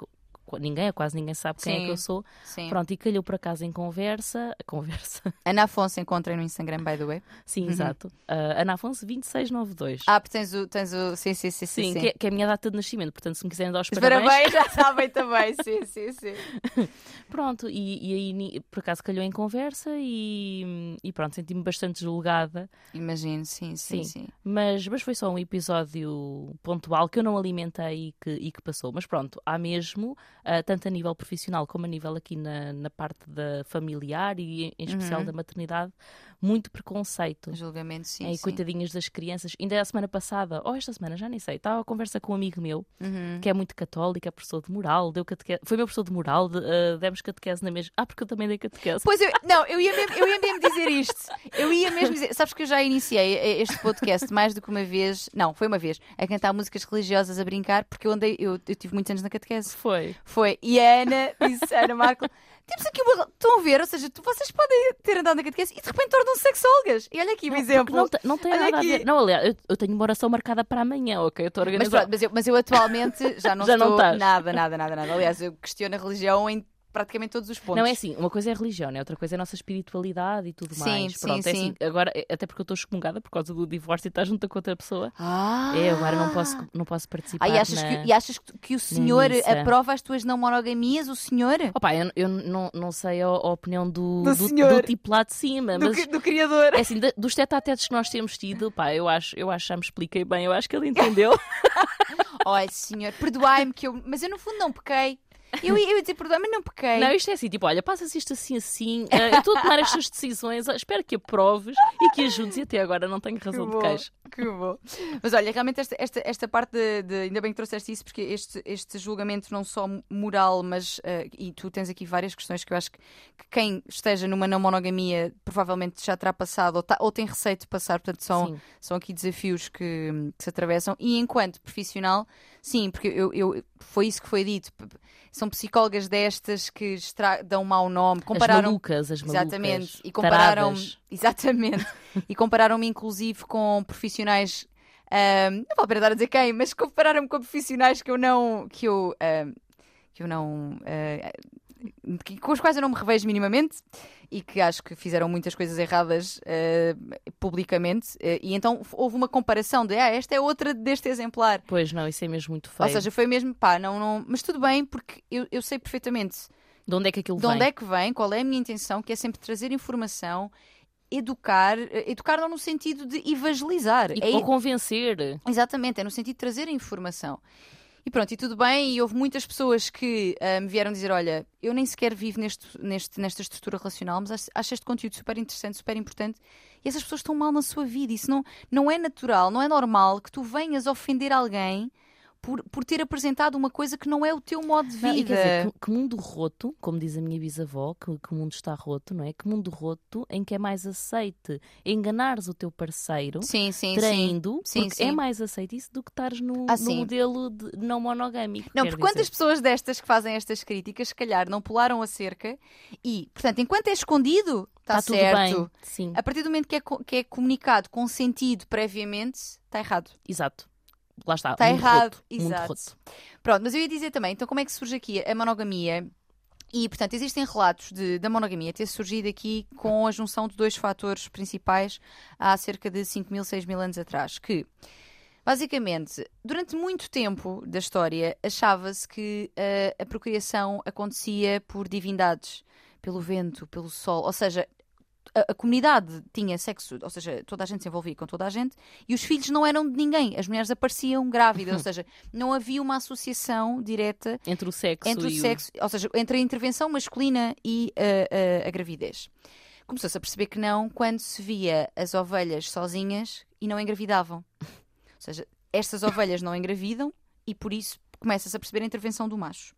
ninguém, ou quase ninguém sabe quem é Sim. que eu sou. Sim. Pronto, e calhou por acaso em conversa, conversa, Ana Afonso encontrem no Instagram, by the way. sim, exato, Ah, Ana Afonso 2692. Uhum. Ah, porque tens o. Tens o sim, sim, sim. sim, Sim. Que, é, que é a minha data de nascimento, portanto, se me quiserem dar os parabéns, parabéns já sabem também, sim, sim, sim. Pronto, e, e aí por acaso calhou em conversa e, e pronto, senti-me bastante julgada, Imagino, sim, sim, Sim. sim. mas, mas foi só um episódio pontual que eu não alimentei e que, e que passou. Mas pronto, há mesmo, ah, tanto a nível profissional como a nível aqui na, na parte da familiar e em, em especial Uhum. da maternidade, muito preconceito. Julgamento, sim. É, e sim. coitadinhas das crianças. Ainda a semana passada, ou esta semana, já nem sei, estava a conversa com um amigo meu Uhum. que é muito católico, é professor de moral, deu catequese, foi meu professor de moral, de, ah, demos catequese na mesma. Ah, porque eu também dei catequese. Pois eu, não, eu ia, mesmo, eu ia mesmo dizer isto. Eu ia mesmo dizer. Sabes que eu já iniciei este podcast mais do que uma vez. Não, foi uma vez. A cantar músicas religiosas a brincar, porque eu andei. Eu, eu tive muitos anos na catequese. Foi. Foi. E a Ana disse, Ana Marco. Temos aqui uma. Estão a ver? Ou seja, tu- vocês podem ter andado na catequese e de repente tornam-se sexólogas. E olha aqui um Não, exemplo. Não, te- não tem Olha nada aqui. a ver. Não, aliás, eu, eu tenho uma oração marcada para amanhã, ok? Eu estou Mas, organizada. pronto, mas, eu, mas eu atualmente já não Já não estou estás. nada, nada, nada, nada. Aliás, eu questiono a religião em praticamente todos os pontos. Não é assim, uma coisa é a religião, né? outra coisa é a nossa espiritualidade e tudo Sim, mais. sim, Pronto, é sim. assim, agora, é- até porque eu estou excomungada por causa do divórcio e estar junto com outra pessoa. Ah! É, agora não posso, não posso participar. Ah, e achas, na... que, e achas que, o senhor aprova as tuas não monogamias? O senhor? Opa, eu, eu não, não sei a, a opinião do, Do do, do tipo lá de cima, Do, mas do criador. é assim, dos tete-a-tetes que nós temos tido, pá, eu acho, eu acho que já me expliquei bem, eu acho que ele entendeu. Olha, senhor, perdoai-me que eu. Mas eu no fundo não pequei. Eu, ia- eu ia dizer perdoai, mas não pequei. Não, isto é assim, tipo, olha, passa-se isto assim, assim, eh, eu estou a tomar estas decisões, espero que aproves e que ajudes, e até agora não tenho que razão de bom, queixa. que bom. Mas olha, realmente esta, esta, esta parte de, de- Ainda bem que trouxeste isso, porque este, este julgamento não só moral, mas. eh, e tu tens aqui várias questões que eu acho que, que quem esteja numa não monogamia provavelmente já terá passado ou, tá- ou tem receio de passar, portanto são, Sim. são aqui desafios que, que se atravessam. E enquanto profissional, sim, porque eu, eu- foi isso que foi dito. São psicólogas destas que estra- dão mau nome, As compararam. malucas, as malucas. Exatamente, e compararam-. Exatamente. e compararam-me, inclusive, com profissionais. ahm, não vale a pena dar a dizer quem, mas compararam-me com profissionais que eu não. que eu. ahm, que eu não. ah, que- com os quais eu não me revejo minimamente e que acho que fizeram muitas coisas erradas ah, publicamente. ah, e então houve uma comparação de, ah, esta é outra deste exemplar. Pois não, isso é mesmo muito feio. Ou seja, foi mesmo, pá, não, não. Mas tudo bem, porque eu, eu sei perfeitamente de onde é que aquilo de vem? onde é que vem, qual é a minha intenção, que é sempre trazer informação, educar, eh, educar não no sentido de evangelizar. E, é, ou convencer. Exatamente, é no sentido de trazer informação. E pronto, e tudo bem, e houve muitas pessoas que ah, me vieram dizer: Olha, eu nem sequer vivo neste, neste, nesta estrutura relacional, mas acho, acho este conteúdo super interessante, super importante. E essas pessoas estão mal na sua vida. Isso não, não é natural, não é normal que tu venhas ofender alguém por, por ter apresentado uma coisa que não é o teu modo de vida. Não, e quer dizer, que, que mundo roto, como diz a minha bisavó, que, que o mundo está roto, não é? Que mundo roto em que é mais aceite enganares o teu parceiro sim, sim, traindo, Sim, porque é mais aceito isso do que estares no, Ah, no modelo de não monogâmico. Não, porque quantas pessoas destas que fazem estas críticas, se calhar, não pularam a cerca e, portanto, enquanto é escondido, está Está tudo certo. A partir do momento que é, que é comunicado com sentido previamente, está errado. exato. Lá está. Está mundo errado. roto, Exato. roto. Pronto, mas eu ia dizer também, então como é que surge aqui a monogamia? E, portanto, existem relatos de- da monogamia ter surgido aqui com a junção de dois fatores principais há cerca de 5 mil, 6 mil anos atrás, que, basicamente, durante muito tempo da história, achava-se que eh, a procriação acontecia por divindades, pelo vento, pelo sol, ou seja, a, a comunidade tinha sexo, ou seja, toda a gente se envolvia com toda a gente, e os filhos não eram de ninguém, as mulheres apareciam grávidas, ou seja, não havia uma associação direta Entre o sexo entre o e sexo, ou seja, entre a intervenção masculina e uh, uh, a gravidez. Começou-se a perceber que não quando se via as ovelhas sozinhas e não engravidavam. Ou seja, estas ovelhas não engravidam e por isso começa-se a perceber a intervenção do macho.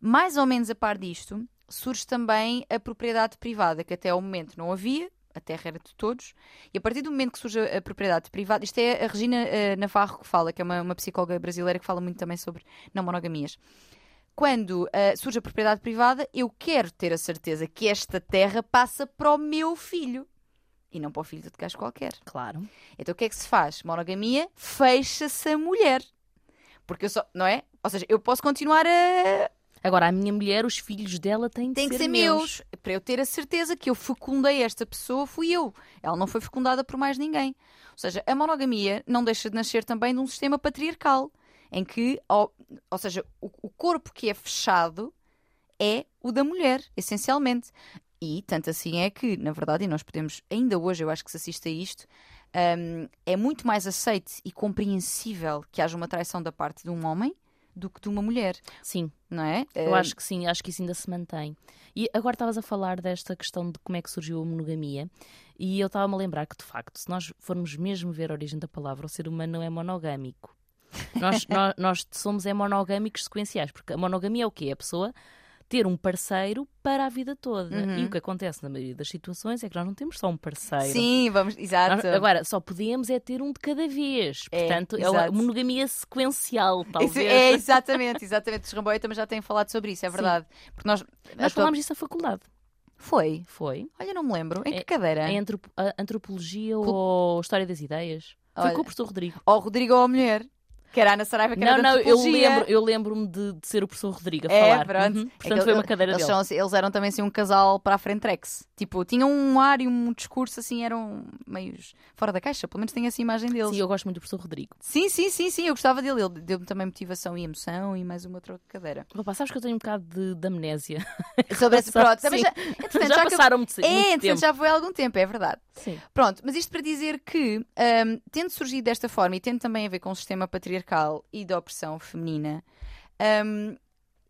Mais ou menos a par disto, surge também a propriedade privada, que até ao momento não havia, a terra era de todos, e a partir do momento que surge a a propriedade privada, isto é a Regina eh, Navarro que fala, que é uma, uma psicóloga brasileira que fala muito também sobre não monogamias. Quando eh, surge a propriedade privada, eu quero ter a certeza que esta terra passa para o meu filho e não para o filho de outro gajo qualquer. Claro. Então o que é que se faz? Monogamia, fecha-se a mulher. Porque eu só, não é? Ou seja, eu posso continuar a, Agora, a minha mulher, os filhos dela têm de tem que ser, ser meus. Para eu ter a certeza que eu fecundei esta pessoa, fui eu. Ela não foi fecundada por mais ninguém. Ou seja, a monogamia não deixa de nascer também de um sistema patriarcal, em que, ou, ou seja, o, o corpo que é fechado é o da mulher, essencialmente. E tanto assim é que, na verdade, e nós podemos, ainda hoje eu acho que se assiste a isto, hum, é muito mais aceite e compreensível que haja uma traição da parte de um homem do que de uma mulher, Sim, não é? eu Hum, acho que sim, acho que isso ainda se mantém. E agora estavas a falar desta questão de como é que surgiu a monogamia, e eu estava-me a lembrar que, de facto, se nós formos mesmo ver a origem da palavra, o ser humano não é monogâmico. Nós, nós, nós somos é monogâmicos sequenciais, porque a monogamia é o quê? É a pessoa ter um parceiro para a vida toda. Uhum. E o que acontece na maioria das situações é que nós não temos só um parceiro. Sim, vamos, exato. Nós- agora, só podemos é ter um de cada vez. É, Portanto, é, exato. a monogamia sequencial, talvez. é exatamente, exatamente. Os Ramboia também já têm falado sobre isso, é verdade. Porque nós. Nós falámos disso na faculdade. Foi. Foi. Olha, não me lembro. Em que É- cadeira? Em antrop- a- antropologia ou história das ideias? Foi Olha. com o professor Rodrigo. Ou Rodrigo ou a mulher. Que era a Ana Saraiva, que Não, era da não, eu antropologia. lembro, eu lembro-me de, de ser o professor Rodrigo a É, falar. pronto. Uhum. É Portanto, que foi uma cadeira eles, dele. são eles eram também assim um casal para a frente Tipo, tinham um ar e um discurso assim, eram meios fora da caixa. Pelo menos tem essa imagem deles. Sim, eu gosto muito do professor Rodrigo. Sim, sim, sim, sim, eu gostava dele. Ele deu-me também motivação e emoção e mais uma outra cadeira. Opa, sabes que eu tenho um bocado de, de amnésia. Sobre esse pronto. Sim. já, entretanto, já já passaram muito, É, muito tempo. já foi há algum tempo, é verdade. Sim. Pronto, mas isto para dizer que, hum, tendo surgido desta forma e tendo também a ver com o sistema patriarcal e da opressão feminina, hum,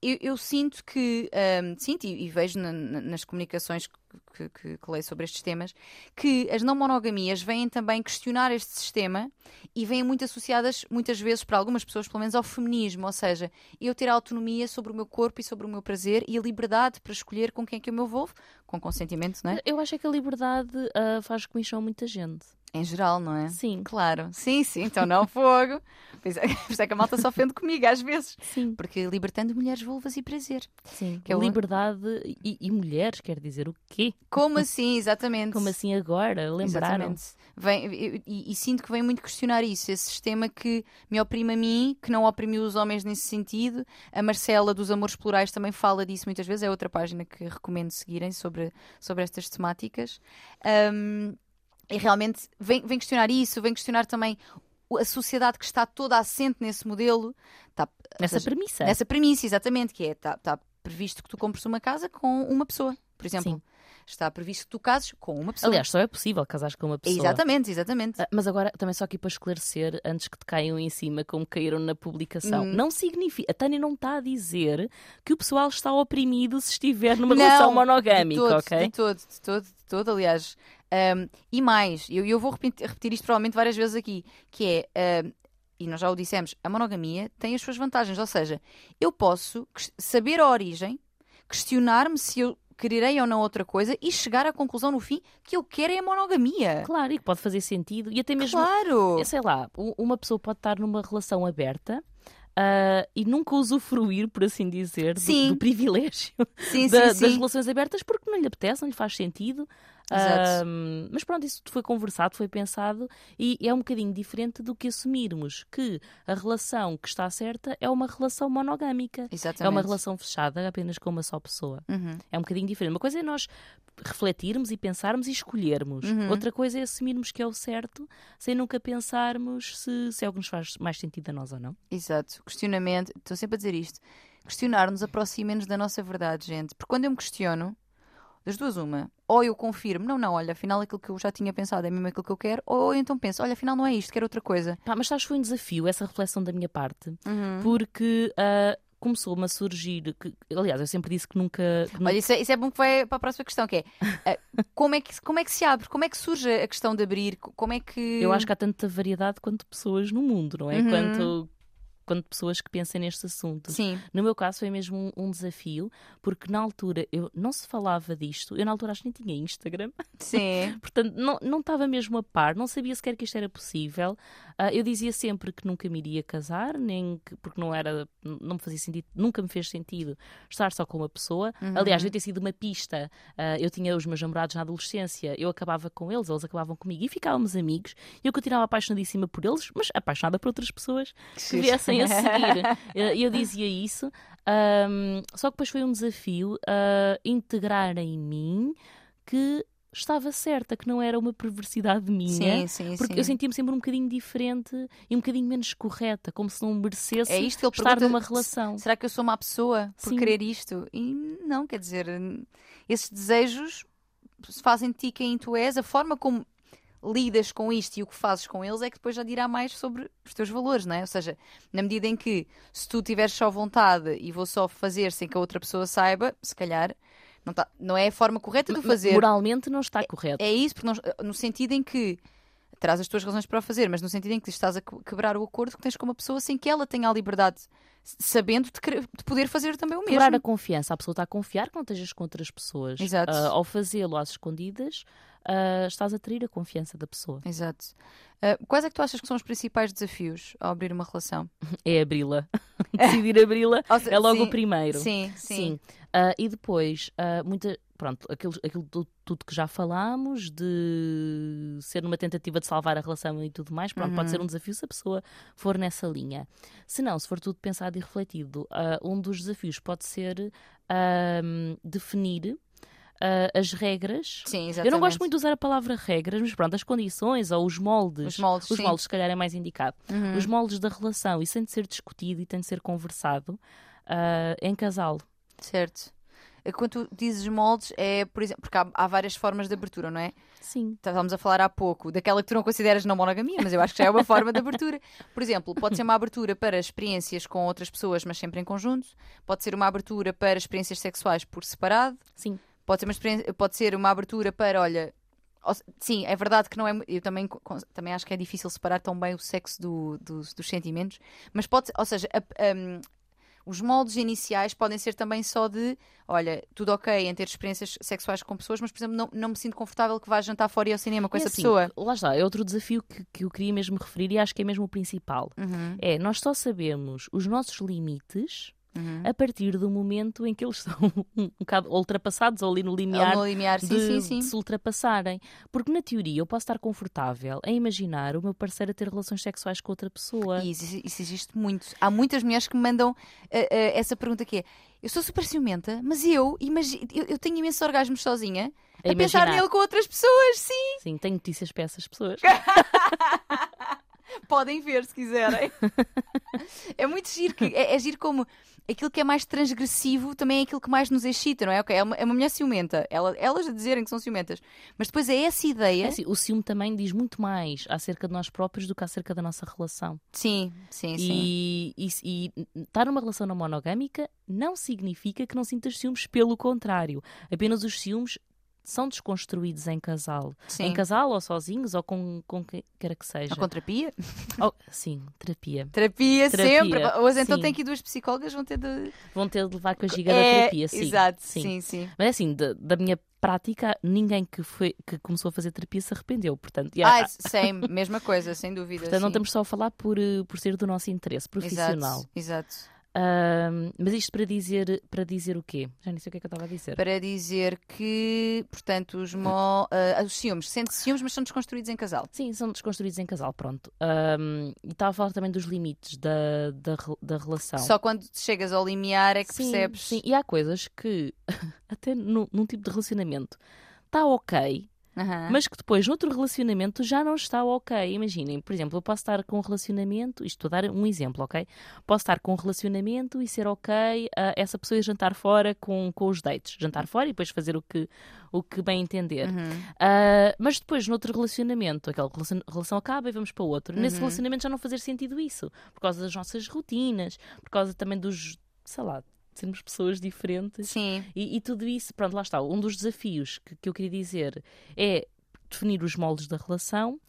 eu, eu sinto que, hum, sinto e, e vejo na- na- nas comunicações que, que, que leio sobre estes temas, que as não monogamias vêm também questionar este sistema e vêm muito associadas, muitas vezes, para algumas pessoas, pelo menos, ao feminismo, ou seja, eu ter autonomia sobre o meu corpo e sobre o meu prazer e a liberdade para escolher com quem é que eu me envolvo, com consentimento, não é? Eu acho que a liberdade ah, faz comichão a muita gente. Em geral, não é? Sim. Claro. Sim, sim, então não fogo. É, por isso é que a malta se ofende comigo às vezes. Sim, Porque libertando mulheres, vulvas e prazer. sim. Que é o- Liberdade e, e mulheres, quer dizer o quê? Como assim, exatamente? Como assim agora? Lembraram? Exatamente. Vem, e, e- e sinto que vem muito questionar isso, esse sistema que me oprime a mim, que não oprimiu os homens nesse sentido. A Marcela dos Amores Plurais também fala disso muitas vezes, é outra página que recomendo seguirem sobre, sobre estas temáticas. Ahm, e realmente vem, vem questionar isso, vem questionar também a sociedade que está toda assente nesse modelo. Tá, Nessa seja, premissa. Nessa premissa, exatamente, que é, está tá previsto que tu compres uma casa com uma pessoa, por exemplo. Sim. Está previsto que tu cases com uma pessoa. Aliás, só é possível casar com uma pessoa. Exatamente, exatamente. Ah, Mas agora, também só aqui para esclarecer, antes que te caiam em cima, como caíram na publicação, Hum. não significa. A Tânia não está a dizer que o pessoal está oprimido se estiver numa Não, relação de monogâmica, todo, ok? De todo, de todo, de todo, aliás. Um, e mais, eu, eu vou repetir, repetir isto provavelmente várias vezes aqui, que é, um, e nós já o dissemos, a monogamia tem as suas vantagens, ou seja, eu posso saber a origem, questionar-me se eu quererei ou não outra coisa e chegar à conclusão no fim que eu quero é a monogamia. Claro, e que pode fazer sentido. E até mesmo, Claro! eu sei lá, uma pessoa pode estar numa relação aberta. ah, e nunca usufruir, por assim dizer, do, do privilégio Sim, da- sim, das sim. relações abertas porque não lhe apetece, não lhe faz sentido. Ahm, mas pronto, isso foi conversado, foi pensado e é um bocadinho diferente do que assumirmos que a relação que está certa é uma relação monogâmica. Exatamente. É uma relação fechada apenas com uma só pessoa. Uhum. É um bocadinho diferente. Uma coisa é nós refletirmos e pensarmos e escolhermos. Uhum. Outra coisa é assumirmos que é o certo sem nunca pensarmos se, se é o que nos faz mais sentido a nós ou não. Exato. Questionamento. Estou sempre a dizer isto. Questionar-nos aproxima-nos da nossa verdade, gente. Porque quando eu me questiono, das duas uma, ou eu confirmo, não, não, olha, afinal aquilo que eu já tinha pensado é mesmo aquilo que eu quero, ou então penso, olha, afinal não é isto, quero outra coisa. Pá, mas sabes, foi um desafio essa reflexão da minha parte, Uhum. porque ah, começou-me a surgir. Que, aliás, eu sempre disse que nunca. que nunca- Olha, isso é, isso é bom que vai para a próxima questão, que é eh, como, é que como é que se abre? Como é que surge a questão de abrir? Como é que. Eu acho que há tanta variedade quanto pessoas no mundo, não é? Uhum. Quanto, quanto pessoas que pensam nestes assuntos. Sim, No meu caso foi mesmo um, um desafio, porque na altura eu não se falava disto, eu na altura acho que nem tinha Instagram, sim. portanto não, não estava mesmo a par, não sabia sequer que isto era possível. Ah, eu dizia sempre que nunca me iria casar, nem que, porque não era, não me fazia sentido, nunca me fez sentido estar só com uma pessoa. Uhum. Aliás, devia ter sido uma pista. Ah, eu tinha os meus namorados na adolescência, eu acabava com eles, eles acabavam comigo e ficávamos amigos. Eu continuava apaixonadíssima por eles, mas apaixonada por outras pessoas que viessem a seguir. Eu, eu dizia isso. ahm, só que depois foi um desafio ah, integrar em mim que estava certa, que não era uma perversidade minha. Sim, sim, Porque sim. eu sentia-me sempre um bocadinho diferente e um bocadinho menos correta, como se não merecesse É isto que ele estar numa relação. Será que eu sou uma pessoa por querer isto? E não, quer dizer, esses desejos fazem de ti quem tu és, a forma como lidas com isto e o que fazes com eles é que depois já dirá mais sobre os teus valores, não é? Ou seja, na medida em que se tu tiveres só vontade e vou só fazer sem que a outra pessoa saiba, se calhar não, tá- não é a forma correta de fazer. Moralmente não está correto. É isso, porque não- no sentido em que traz as tuas razões para o fazer, mas no sentido em que estás a que- quebrar o acordo que tens com uma pessoa sem que ela tenha a liberdade, sabendo de, querer- de poder fazer também o mesmo. Quebrar a confiança. A pessoa está a confiar que não estejas com outras pessoas. Exato. Ah, ao fazê-lo às escondidas, ah, estás a trair a confiança da pessoa. Exato. Ah, quais é que tu achas que são os principais desafios ao abrir uma relação? É abri-la. Decidir abri-la é logo sim, o primeiro. Sim, sim. Ah, e depois, muita, pronto, aquilo, aquilo tu- tudo que já falámos, de ser numa tentativa de salvar a relação e tudo mais, pronto, pode ser Uhum. um desafio se a pessoa for nessa linha. Se não, se for tudo pensado e refletido, ah, um dos desafios pode ser ahm, definir ah, as regras. Sim, exatamente. Eu não gosto muito de usar a palavra regras, mas pronto, as condições ou os moldes. Os moldes, Os sim. moldes, se calhar, é mais indicado. Uhum. Os moldes da relação, isso tem de ser discutido e tem de ser conversado ah, em casal. Certo. Eh, Quando tu dizes moldes, é, por exemplo, porque há, há várias formas de abertura, não é? Sim. Estávamos a falar há pouco daquela que tu não consideras não monogamia, mas eu acho que já é uma forma de abertura. Por exemplo, pode ser uma abertura para experiências com outras pessoas, mas sempre em conjunto. Pode ser uma abertura para experiências sexuais por separado. Sim. Pode ser uma, experiência- pode ser uma abertura para, olha. Sim, é verdade que não é. Eu também, também acho que é difícil separar tão bem o sexo do- dos, dos sentimentos, mas pode. Ou seja, a- um, os moldes iniciais podem ser também só de, olha, tudo ok em ter experiências sexuais com pessoas, mas, por exemplo, não, não me sinto confortável que vá jantar fora e ao cinema com É essa assim, pessoa. Lá está, é outro desafio que, que eu queria mesmo referir e acho que é mesmo o principal. Uhum, É, nós só sabemos os nossos limites uhum. a partir do momento em que eles são um bocado ultrapassados ou ali no limiar No limiar, sim, de, sim, sim. de se ultrapassarem. Porque, na teoria, eu posso estar confortável em imaginar o meu parceiro a ter relações sexuais com outra pessoa. E isso, isso existe muito. Há muitas mulheres que me mandam eh, eh, essa pergunta que é: eu sou super ciumenta, mas eu, imagi- eu, eu tenho imensos orgasmos sozinha a, A pensar nele com outras pessoas, sim. Sim, tenho notícias para essas pessoas. Podem ver se quiserem. é muito giro, que, é, é giro como aquilo que é mais transgressivo também é aquilo que mais nos excita, não é? Ok, é uma, é uma mulher ciumenta, ela, elas a dizerem que são ciumentas, mas depois é essa ideia. É assim, o ciúme também diz muito mais acerca de nós próprios do que acerca da nossa relação. Sim, sim, sim. E, e, e estar numa relação não monogâmica não significa que não sintas ciúmes, pelo contrário. Apenas os ciúmes são desconstruídos em casal. sim. Em casal ou sozinhos ou com, com quem quer que seja. A contrapia? Oh, sim, terapia. Terapia, Terapia, sempre. Hoje então sim. tem aqui duas psicólogas, vão ter de. Vão ter de levar com a giga da É, terapia, sim. Exato, sim. sim, sim. Mas é assim, da, da minha prática, ninguém que, foi, que começou a fazer terapia se arrependeu. Portanto, há- Ah, same, mesma coisa, sem dúvida. portanto não sim. estamos só a falar por, eh, por ser do nosso interesse profissional. Exato, exato. Mas isto para dizer, para dizer o quê? Já nem sei o que é que eu estava a dizer. Para dizer que, portanto, os, mo... ah, os ciúmes, sente ciúmes, mas são desconstruídos em casal. Sim, são desconstruídos em casal, pronto. E estava a falar também dos limites da, da, da relação. Só quando chegas ao limiar é que sim, percebes. Sim, e há coisas que, até no- num tipo de relacionamento, está ok, Aham. mas que depois, noutro relacionamento, já não está ok. Imaginem, por exemplo, eu posso estar com um relacionamento, isto estou a dar um exemplo, ok? Posso estar com um relacionamento e ser ok ah, essa pessoa ir jantar fora com, com os dates. Jantar fora e depois fazer o que, o que bem entender. Uhum. Ah, mas depois, noutro relacionamento, aquela relação, relação acaba e vamos para outro. Nesse Uhum. relacionamento já não fazer sentido isso, por causa das nossas rotinas, por causa também dos, sei lá, sermos pessoas diferentes. Sim, E, e tudo isso, pronto, lá está. Um dos desafios que, que eu queria dizer é definir os moldes da relação,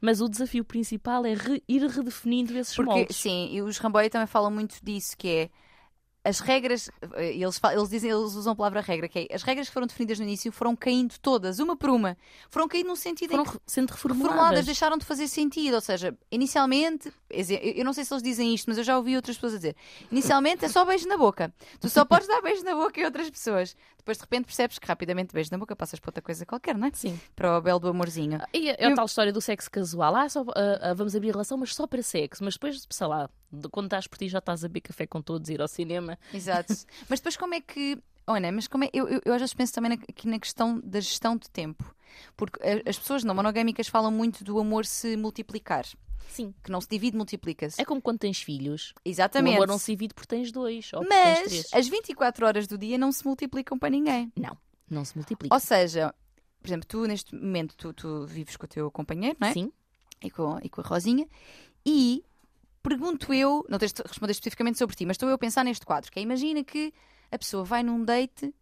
mas o desafio principal é re- ir redefinindo esses porque moldes. sim, e os Ramboy também falam muito disso, que é as regras, eh, eles, eles dizem, eles usam a palavra regra, que é as regras que foram definidas no início foram caindo todas, uma por uma, foram caindo num sentido em Foram que re- sendo reformuladas, reformuladas. deixaram de fazer sentido. Ou seja, inicialmente, eu não sei se eles dizem isto, mas eu já ouvi outras pessoas a dizer. Inicialmente é só beijo na boca. Tu só podes dar beijo na boca em outras pessoas. Depois de repente percebes que rapidamente beijo na boca passas para outra coisa qualquer, não é? Sim. Para o belo do amorzinho. E é a Eu- tal história do sexo casual. Ah, só, ah, ah, vamos abrir a relação, mas só para sexo. Mas depois, sei lá, de- quando estás por ti já estás a beber café com todos, ir ao cinema. Exato. mas depois como é que. Olha, mas como é. Eu, eu, eu às vezes penso também na, aqui na questão da gestão de tempo. Porque a- as pessoas não monogâmicas falam muito do amor se multiplicar. Sim. Que não se divide, multiplica-se. É como quando tens filhos. Exatamente. O amor não se divide porque tens dois. Ou porque tens Mas três. as 24 horas do dia não se multiplicam para ninguém. Não, não se multiplica. Ou seja, por exemplo, tu neste momento tu, tu vives com o teu companheiro, não é? Sim. E com, e com a Rosinha. E pergunto eu, não tens de responder especificamente sobre ti, mas estou eu a pensar neste quadro, que é imagina que a pessoa vai num date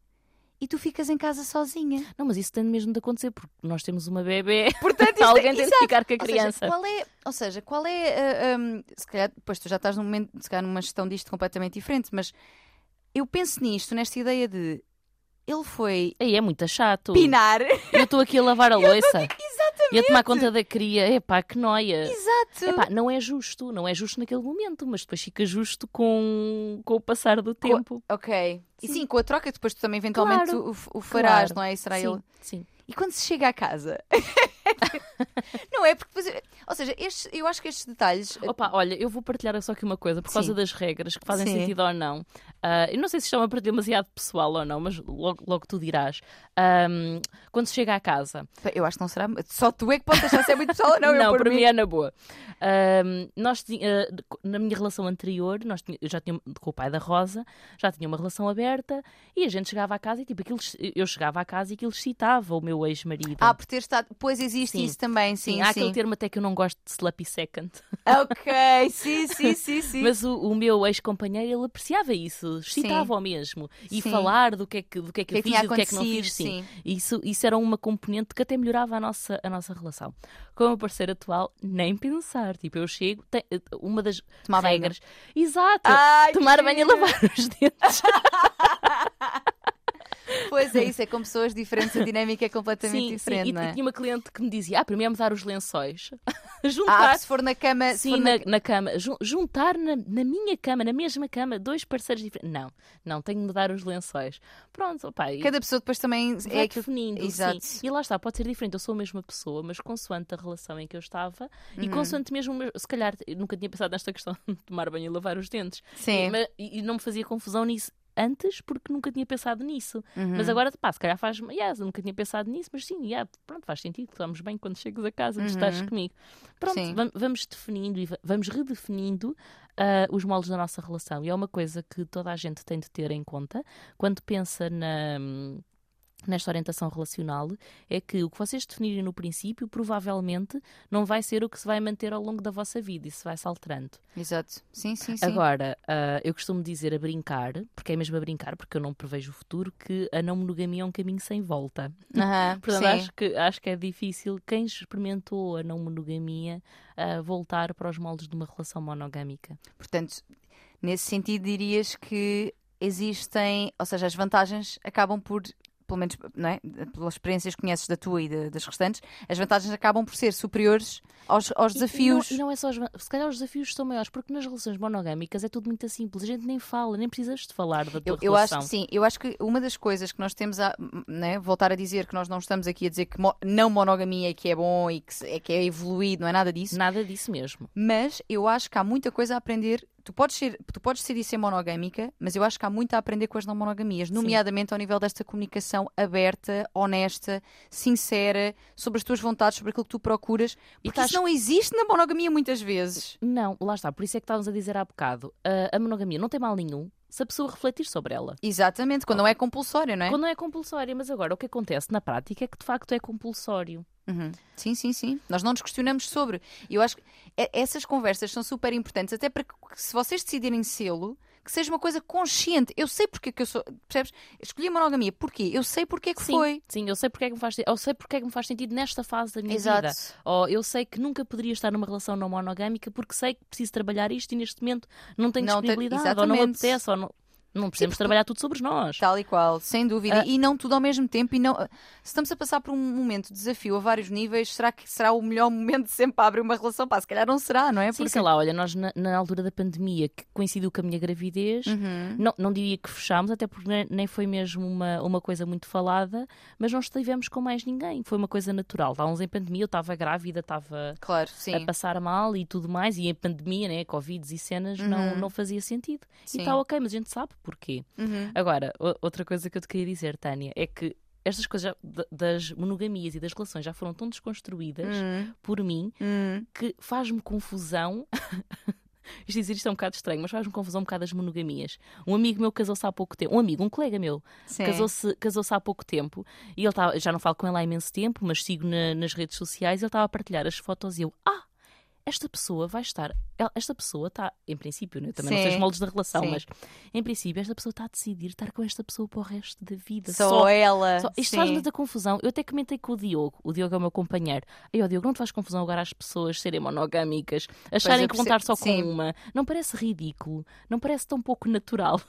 e tu ficas em casa sozinha. Não, mas isso tem mesmo de acontecer porque nós temos uma bebê. Portanto, isto é- Alguém tem de exato. ficar com a Ou seja, criança. qual é, ou seja, qual é, ah, hum, se calhar, depois tu já estás num momento, se calhar numa gestão disto completamente diferente, mas eu penso nisto, nesta ideia de ele foi Aí é muito chato. pinar. Eu estou aqui a lavar a louça. E a tomar conta da cria. Epá, que noia. Exato. Epá, não é justo. Não é justo naquele momento, mas depois fica justo com, com o passar do tempo. Ok. E Sim. sim, com a troca depois tu também eventualmente Claro. o, o farás, Claro. não é? Será sim, ele. sim. E quando se chega à casa? não é? Porque depois, ou seja, estes, eu acho que estes detalhes. Opa, olha, eu vou partilhar só aqui uma coisa, por causa Sim. das regras que fazem Sim. sentido ou não. Ah, eu não sei se isto é uma partilha demasiado pessoal ou não, mas logo, logo tu dirás. Ahm, quando se chega à casa, Eu acho que não será. Só tu é que podes achar se é muito pessoal ou não. eu, por para mim. mim é na boa. Ahm, nós ah, na minha relação anterior, nós eu já tinha com o pai da Rosa, já tinha uma relação aberta e a gente chegava à casa e tipo, aquilo, eu chegava à casa e aquilo excitava o meu ex-marido. Ah, por ter estado. Pois existe Sim. isso também, sim, Sim, sim. há aquele termo até que eu não gosto de slappy second. Ok, sim, sim, sim, sim. Mas o, o meu ex-companheiro, ele apreciava isso, excitava-o mesmo. E Sim. falar do que é que, do que, é que, que eu é que fiz e do que é que não fiz, sim. sim. Isso, isso era uma componente que até melhorava a nossa, a nossa relação. Com o meu parceiro atual, nem pensar. Tipo, eu chego, tem- uma das Tomar banho, regras. Exato! Ai, tomar banho e lavar os dentes. Pois é, isso é com pessoas diferentes, a dinâmica é completamente sim, diferente, sim. E, não e é? tinha uma cliente que me dizia: ah, primeiro é mudar os lençóis. Ah, Juntar. se for na cama, Sim, na... na, cama. Jun- juntar na, na minha cama, na mesma cama, dois parceiros diferentes. Não, não, tenho de mudar os lençóis. Pronto, opa, e cada pessoa depois também é definindo. Exato. Sim. E lá está, pode ser diferente. Eu sou a mesma pessoa, mas consoante a relação em que eu estava e Uhum. consoante mesmo, se calhar, nunca tinha pensado nesta questão de tomar banho e lavar os dentes. Sim. E, mas- e- e não me fazia confusão nisso antes porque nunca tinha pensado nisso. Uhum. Mas agora, pá, se calhar faz. Yes, eu nunca tinha pensado nisso, mas sim, yeah, pronto, faz sentido. Estamos bem quando chegas a casa, uhum. estás comigo. Pronto, vam- vamos definindo e va- vamos redefinindo ah, os moldes da nossa relação. E é uma coisa que toda a gente tem de ter em conta quando pensa na. Nesta orientação relacional, é que o que vocês definirem no princípio provavelmente não vai ser o que se vai manter ao longo da vossa vida, isso vai se alterando. Exato. Sim, sim, sim. Agora, ah, eu costumo dizer a brincar, porque é mesmo a brincar, porque eu não prevejo o futuro, que a não monogamia é um caminho sem volta. Aham, Portanto, sim. acho que, acho que é difícil quem experimentou a não monogamia ah, voltar para os moldes de uma relação monogâmica. Portanto, nesse sentido, dirias que existem, ou seja, as vantagens acabam por, pelo menos, não é? pelas experiências que conheces da tua e da- das restantes, as vantagens acabam por ser superiores aos, aos E- desafios. E não, e não é só van- se calhar os desafios são maiores, porque nas relações monogâmicas é tudo muito simples, a gente nem fala, nem precisas de falar da tua Eu, eu relação. acho, sim, eu acho que uma das coisas que nós temos a né, voltar a dizer que nós não estamos aqui a dizer que mo- não monogamia é que é bom e que, é que é evoluído, não é nada disso. Nada disso mesmo. Mas eu acho que há muita coisa a aprender. Tu podes, ser, tu podes e ser monogâmica, mas eu acho que há muito a aprender com as não monogamias, nomeadamente ao nível desta comunicação aberta, honesta, sincera, sobre as tuas vontades, sobre aquilo que tu procuras, porque estás- isso não existe na monogamia muitas vezes. Não, lá está, por isso é que estávamos a dizer há bocado. ah, a monogamia não tem mal nenhum se a pessoa refletir sobre ela. Exatamente, quando não é compulsório, não é? Quando não é compulsória, mas agora o que acontece na prática é que de facto é compulsório. Uhum. Sim, sim, sim. Nós não nos questionamos sobre. Eu acho que essas conversas são super importantes, até para que se vocês decidirem sê-lo, que seja uma coisa consciente. Eu sei porque é que eu sou. Percebes? Escolhi a monogamia. Porquê? Eu sei porque é que Sim, foi. sim, eu sei porque é que me faz, eu sei porque é que me faz sentido nesta fase da minha Exato. vida. Ou eu sei que nunca poderia estar numa relação não monogâmica porque sei que preciso trabalhar isto e neste momento não tenho Não tem- disponibilidade, ou não me apetece, ou não, não precisamos porque- trabalhar tudo sobre nós. Tal e qual, sem dúvida. Ah. E não tudo ao mesmo tempo. E não... Se estamos a passar por um momento de desafio a vários níveis, será que será o melhor momento sempre para abrir uma relação? Pá, se calhar não será, não é? Sim, sei lá, olha, nós na, na altura da pandemia, que coincidiu com a minha gravidez, Uhum. não, não diria que fechámos, até porque nem- foi mesmo uma, uma coisa muito falada, mas não estivemos com mais ninguém, foi uma coisa natural. Estávamos em pandemia, eu estava grávida, estava Claro, a passar mal e tudo mais, e em pandemia, né, Covid e cenas, não, não fazia sentido. Uhum. Sim. E está ok, mas a gente sabe porquê. Uhum. Agora, outra coisa que eu te queria dizer, Tânia, é que estas coisas já- das monogamias e das relações já foram tão desconstruídas Uhum. por mim Uhum. que faz-me confusão. Isto dizer isto é um bocado estranho, mas faz-me confusão um bocado as monogamias. Um amigo meu casou-se há pouco tempo, um amigo, um colega meu, casou-se casou há pouco tempo e ele tava, já não falo com ele há imenso tempo, mas sigo na- nas redes sociais. Ele estava a partilhar as fotos e eu, ah, esta pessoa vai estar, esta pessoa está, em princípio, né, também não sei Sim. os moldes da relação, Sim. mas em princípio, esta pessoa está a decidir estar com esta pessoa para o resto da vida. Só, ela. Só- isto sim. faz muita confusão. Eu até comentei com o Diogo. O Diogo é o meu companheiro. Aí, ó, Diogo, não te faz confusão agora as pessoas serem monogâmicas, acharem eu que vão estar só percebo- com sim. uma? Não parece ridículo? Não parece tão pouco natural?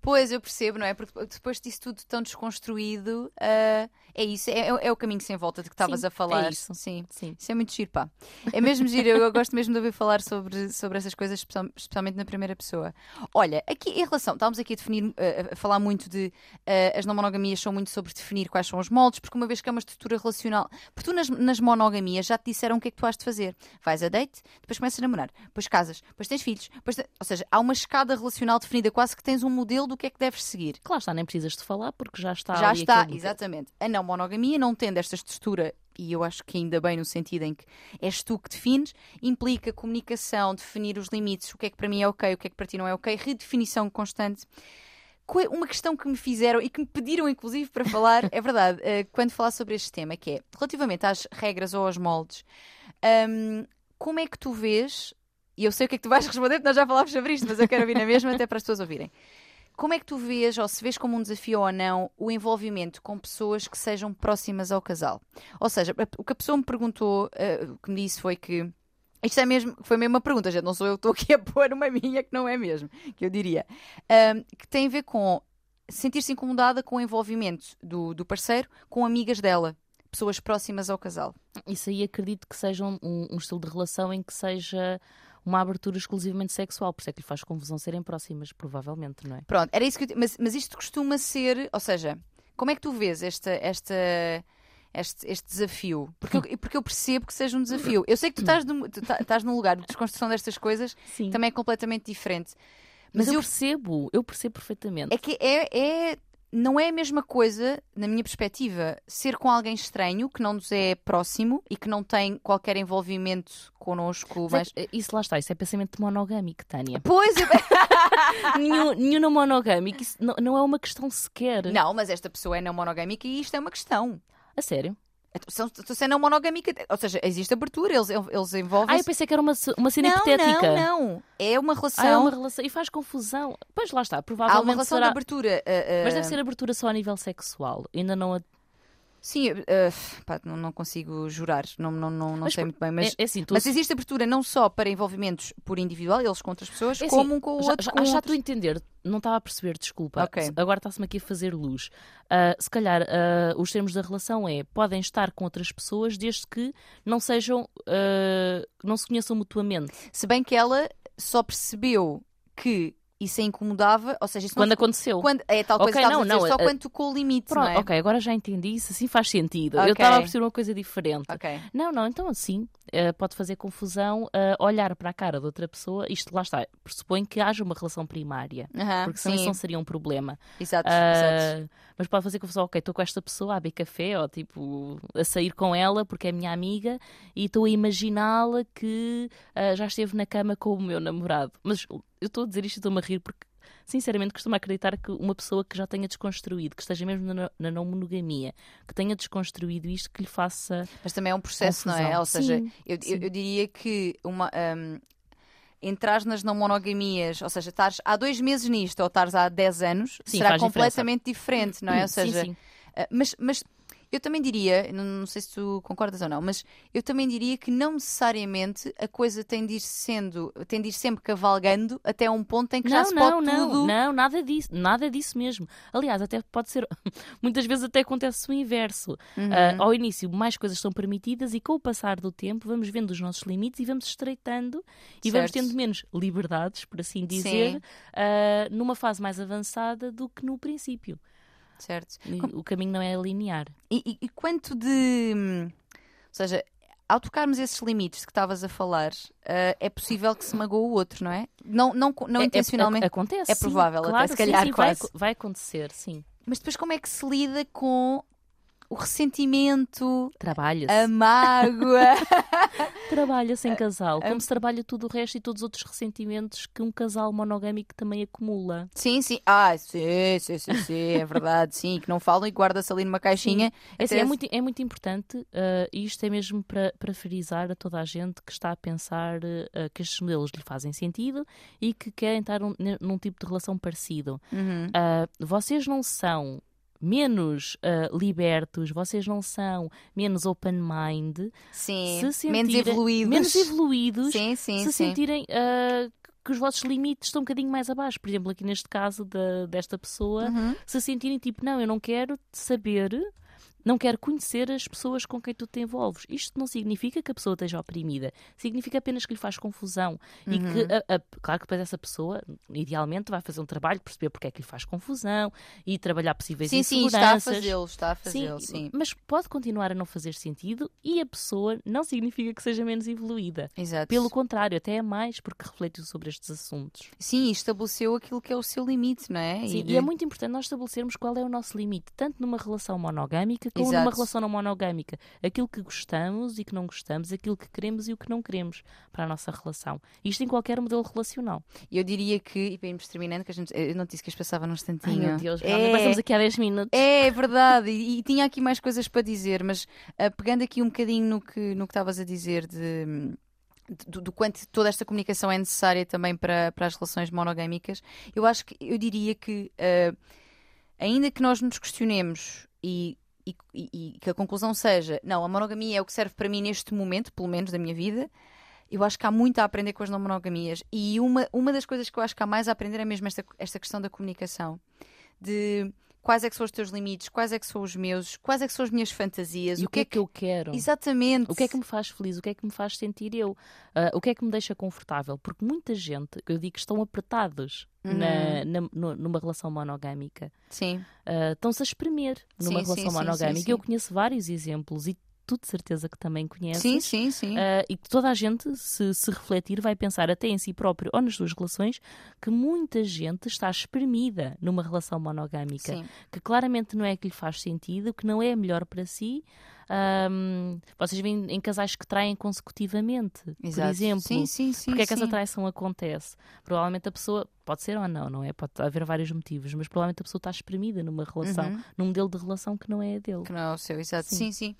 Pois, eu percebo, não é? Porque depois disso tudo tão desconstruído, ah, é isso, é, é o caminho sem volta de que estavas a falar. é isso. Sim. Sim. Isso é muito giro, pá. É mesmo giro, eu, eu gosto mesmo de ouvir falar sobre, sobre essas coisas, especial- especialmente na primeira pessoa. Olha, aqui em relação, estávamos aqui a definir, eh, a falar muito de eh, as não monogamias são muito sobre definir quais são os moldes, porque uma vez que é uma estrutura relacional, porque tu nas, nas monogamias já te disseram o que é que tu has de fazer. Vais a date, depois começas a namorar, depois casas, depois tens filhos, depois te- ou seja, há uma escada relacional definida, quase que tens um modelo do que é que deves seguir. Claro está, nem precisas de falar porque já está Já está, exatamente. A não monogamia, não tendo esta estrutura, e eu acho que ainda bem no sentido em que és tu que defines, implica comunicação, definir os limites, o que é que para mim é ok, o que é que para ti não é ok, redefinição constante. uma questão que me fizeram e que me pediram, inclusive, para falar, é verdade, eh, quando falar sobre este tema, que é relativamente às regras ou aos moldes, hum, como é que tu vês, e eu sei o que é que tu vais responder, porque nós já falámos sobre isto, mas eu quero ouvir na mesma, até para as pessoas ouvirem. Como é que tu vês, ou se vês como um desafio ou não, o envolvimento com pessoas que sejam próximas ao casal? Ou seja, o que a pessoa me perguntou, o que me disse foi que. Isto é mesmo, foi mesmo uma pergunta, gente. Não sou eu que estou aqui a pôr uma minha que não é mesmo, que eu diria. Ahm, que tem a ver com sentir-se incomodada com o envolvimento do, do parceiro com amigas dela, pessoas próximas ao casal. Isso aí acredito que seja um, um estilo de relação em que seja uma abertura exclusivamente sexual, por isso é que lhe faz confusão serem próximas, provavelmente, não é? Pronto, era isso que eu, mas, mas isto costuma ser, ou seja, como é que tu vês esta, esta, este, este desafio? Porque eu, porque eu percebo que seja um desafio. Eu sei que tu estás, num- tu tá- estás num lugar de desconstrução destas coisas Sim. também é completamente diferente. Mas, Mas eu eu percebo, eu percebo perfeitamente. é que é, é- não é a mesma coisa, na minha perspectiva, ser com alguém estranho que não nos é próximo e que não tem qualquer envolvimento connosco. Mas é Mas... isso lá está, isso é pensamento monogâmico, Tânia. Pois, eu... nenhum, nenhum não monogâmico, isso não, não é uma questão sequer. não, mas esta pessoa é não monogâmica e isto é uma questão. A sério? Então, se é não monogâmica, ou seja, existe abertura, eles, eles envolvem Ah, eu pensei que era uma, uma cena não, hipotética. Não, não. É uma relação. Ah, é uma relação. E faz confusão. Pois lá está, Há provavelmente uma relação será. de abertura. ah, ah, Mas deve ser abertura só a nível sexual. Ainda não. a- Sim, ah, pá, não, não consigo jurar, não, não, não, não Mas sei muito bem. Mas, é, é assim, tu mas existe abertura não só para envolvimentos por individual, eles com outras pessoas, É assim, como um com o já, outro. já, já estou a entender, não estava a perceber, desculpa. Ok. Se- Agora está-se-me aqui a fazer luz. Ah, se calhar ah, os termos da relação é podem estar com outras pessoas desde que não sejam, ah, não se conheçam mutuamente. Se bem que ela só percebeu que isso a incomodava, ou seja, isso Quando não aconteceu. quando, é tal coisa Ok, que não, não, só eh, quando tocou o limite, Pronto, não é? ok, agora já entendi isso, assim faz sentido. Ok. Eu estava a perceber uma coisa diferente. Ok. Não, não, então assim, eh, pode fazer confusão eh, olhar para a cara de outra pessoa. Isto lá está, pressupõe que haja uma relação primária. Aham, Porque senão sim, isso não seria um problema. exato, Ah, exato. Mas pode fazer confusão, ok, estou com esta pessoa a beber café ou tipo a sair com ela porque é minha amiga e estou a imaginá-la que ah, já esteve na cama com o meu namorado. Mas eu estou a dizer isto e estou-me a rir porque sinceramente costumo acreditar que uma pessoa que já tenha desconstruído, que esteja mesmo na, na não monogamia, que tenha desconstruído isto, que lhe faça. Mas também é um processo, não é? Confusão. Ou seja, Sim, eu, eu, sim. eu diria que uma. Um, Entrares nas não monogamias, ou seja, estares há dois meses nisto ou estares há 10 anos, Sim, será completamente diferente, não é? Ou Sim, seja, sim. Uh, Mas, mas eu também diria, não, não sei se tu concordas ou não, mas eu também diria que não necessariamente a coisa tem de ir sendo, tem de ir sempre cavalgando até um ponto em que já Não, se não, pode não, tudo. não, nada disso, nada disso mesmo. Aliás, até pode ser, muitas vezes até acontece o inverso. Uhum. Ah, ao início, mais coisas são permitidas e com o passar do tempo vamos vendo os nossos limites e vamos estreitando e vamos tendo menos liberdades, por assim dizer, ah, numa fase mais avançada do que no princípio. Certo. O caminho não é linear. E, e- e quanto de. hum, Ou seja, ao tocarmos esses limites que estavas a falar, uh, é possível que se magoe o outro, não é? Não, não, não É- é- intencionalmente. é- acontece. é sim, provável, até claro, se sim, calhar, sim, vai, quase. vai acontecer, sim. Mas depois, como é que se lida com o ressentimento, Trabalha-se. a mágoa? Trabalha-se em casal, como se trabalha tudo o resto e todos os outros ressentimentos que um casal monogâmico também acumula. sim, sim. Ah, sim, sim, sim, sim, é verdade, sim. Que não falam e guarda-se ali numa caixinha. É, assim, é, muito, é muito importante eh, e isto é mesmo para, para frisar a toda a gente que está a pensar eh, que estes modelos lhe fazem sentido e que querem estar um- num tipo de relação parecido. Uhum. Ah, vocês não são menos ah, libertos, vocês não são menos open-mind, Sim, se menos sentirem- evoluídos. menos evoluídos Sim, sim, se sentirem ah, que os vossos limites estão um bocadinho mais abaixo. Por exemplo, aqui neste caso da- desta pessoa, Uhum. se sentirem tipo, não, eu não quero saber, não quero conhecer as pessoas com quem tu te envolves. Isto não significa que a pessoa esteja oprimida, significa apenas que lhe faz confusão. E Uhum. que, a- a- claro que depois essa pessoa, idealmente, vai fazer um trabalho, perceber porque é que lhe faz confusão e trabalhar possíveis Sim, sim, está a inseguranças. fazê-lo, está a fazê-lo, sim. mas pode continuar a não fazer sentido e a pessoa não significa que seja menos evoluída. Exato. Pelo contrário, até é mais porque refletiu sobre estes assuntos. Sim, e estabeleceu aquilo que é o seu limite, não é? Sim, de- e é muito importante nós estabelecermos qual é o nosso limite, tanto numa relação monogâmica como Exato. numa relação não monogâmica. Aquilo que gostamos e que não gostamos, aquilo que queremos e o que não queremos para a nossa relação. Isto em qualquer modelo relacional. Eu diria que, e para irmos terminando, que a gente, eu não disse que as passava num Ai instantinho. meu Deus, é, passamos aqui há 10 minutos. é, é verdade, e, e tinha aqui mais coisas para dizer, mas ah, pegando aqui um bocadinho no que no que estavas a dizer de. Do, do quanto toda esta comunicação é necessária também para, para as relações monogâmicas, eu acho que eu diria que ah, ainda que nós nos questionemos e, e- e- e que a conclusão seja não, a monogamia é o que serve para mim neste momento, pelo menos da minha vida, eu acho que há muito a aprender com as não monogamias. E uma, uma das coisas que eu acho que há mais a aprender é mesmo esta, esta questão da comunicação. De quais é que são os teus limites, quais é que são os meus, quais é que são as minhas fantasias, E o que é que eu quero? Exatamente. O que é que me faz feliz? O que é que me faz sentir eu? Ah, o que é que me deixa confortável? Porque muita gente, eu digo que estão apertados Uhum. na- na- no- numa relação monogâmica, Sim, ah, estão-se a espremer numa Sim, relação sim, monogâmica. sim. Eu conheço vários exemplos e tu de certeza que também conheces. sim, sim, sim. Ah, e que toda a gente, se, se refletir, vai pensar até em si próprio ou nas suas relações que muita gente está espremida numa relação monogâmica. Sim. Que claramente não é que lhe faz sentido, que não é melhor para si. Ahm, vocês veem em casais que traem consecutivamente, Exato. por exemplo. Sim, sim, sim. Porque é que essa traição acontece? Provavelmente a pessoa, pode ser ou não, não é? Pode haver vários motivos, mas provavelmente a pessoa está espremida numa relação, Uhum. num modelo de relação que não é a dele. Que não é o seu, exato. Sim, Sim. sim.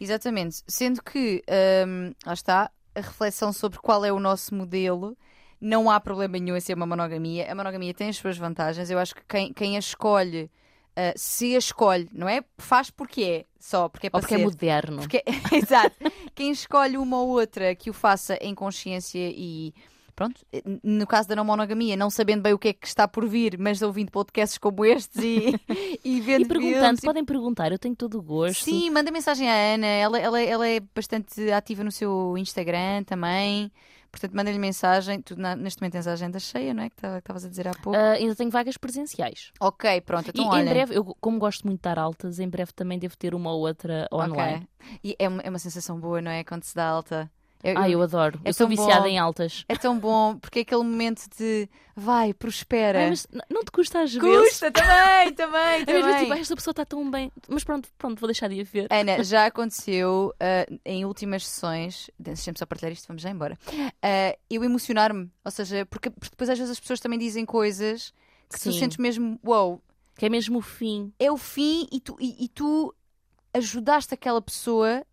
Exatamente. Sendo que, hum, lá está, a reflexão sobre qual é o nosso modelo, não há problema nenhum em ser uma monogamia. A monogamia tem as suas vantagens. Eu acho que quem, quem a escolhe, ah, se a escolhe, não é? Faz porque é, só porque é Ou para porque ser. é moderno. Porque- Exato. Quem escolhe uma ou outra que o faça em consciência e. Pronto, no caso da não monogamia, não sabendo bem o que é que está por vir, mas ouvindo podcasts como estes e, e vendo E perguntando, e podem perguntar, eu tenho todo o gosto. Sim, manda mensagem à Ana. Ela, ela, ela é bastante ativa no seu Instagram também. Portanto, manda-lhe mensagem. Tu na- neste momento tens a agenda cheia, não é? Que que estavas a dizer há pouco. Ah, ainda tenho vagas presenciais. ok, pronto. Então, e olha. em breve, eu, como gosto muito de dar altas, em breve também devo ter uma ou outra online. E é é uma sensação boa, não é? Quando se dá alta. Eu- Ah, eu- adoro. é eu sou viciada bom. em altas. É tão bom, porque é aquele momento de vai, prospera. Ai, mas não te custa às vezes? Custa também, também, Às vezes também. tipo, "Ai, esta pessoa está tão bem. Mas pronto, pronto, vou deixar de a ver. Ana, já aconteceu ah, em últimas sessões, deixa-me só partilhar isto, vamos já embora. ah, eu emocionar-me, ou seja, porque, porque depois às vezes as pessoas também dizem coisas que tu Sim. sentes mesmo, uau, Que é mesmo o fim. é o fim e tu, e, e tu ajudaste aquela pessoa.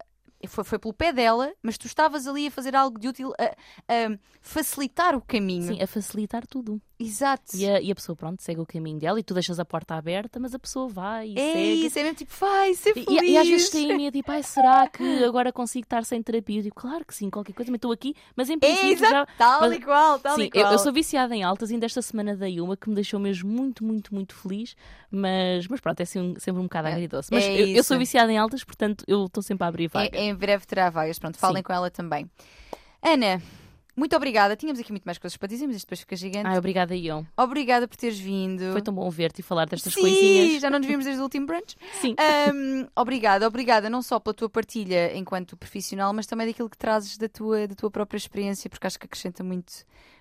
Foi, foi pelo pé dela, mas tu estavas ali a fazer algo de útil, a, a facilitar o caminho. Sim, a facilitar tudo. Exato. E a, e a pessoa, pronto, segue o caminho dela e tu deixas a porta aberta, mas a pessoa vai e é segue. isso, é mesmo tipo, vai ser feliz. e- e às vezes tem medo, tipo, ai, será que agora consigo estar sem terapia? Eu digo, claro que sim, qualquer coisa, mas estou aqui, mas em É, princípio exato, já. tal mas- e qual, tal Sim, e qual. eu, eu sou viciada em altas, ainda esta semana dei uma que me deixou mesmo muito, muito, muito feliz, mas, mas pronto, é assim, sempre um bocado É, agridoce. Mas é eu, eu sou viciada em altas, portanto eu estou sempre a abrir vaga. Em, em breve terá vagas, pronto, falem Sim. com ela também. Ana, muito obrigada. Tínhamos aqui muito mais coisas para dizer, mas isto depois fica gigante. Ai, obrigada, Ion. Obrigada por teres vindo. Foi tão bom ver-te e falar destas Sim, coisinhas. já não nos vimos desde o último brunch. Sim. Ahm, obrigada, obrigada não só pela tua partilha enquanto profissional, mas também daquilo que trazes da tua, da tua própria experiência, porque acho que acrescenta muito,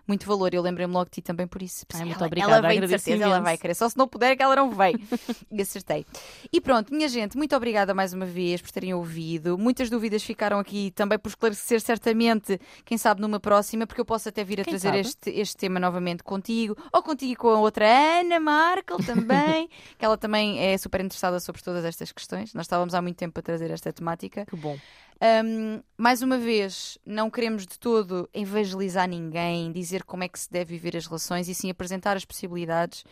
muito valor. Eu lembrei-me logo de ti também por isso. Ai, muito ela, obrigada, ela veio de certeza, ela vai querer. Só se não puder, é que ela não veio. e acertei. E pronto, minha gente, muito obrigada mais uma vez por terem ouvido. Muitas dúvidas ficaram aqui também por esclarecer, certamente, quem sabe numa próxima, porque eu posso até vir a Quem trazer sabe? este, este tema novamente contigo, ou contigo e com a outra Ana Markel também, que ela também é super interessada sobre todas estas questões. Nós estávamos há muito tempo a trazer esta temática. Que bom. Um, mais uma vez, não queremos de todo evangelizar ninguém, dizer como é que se deve viver as relações e sim apresentar as possibilidades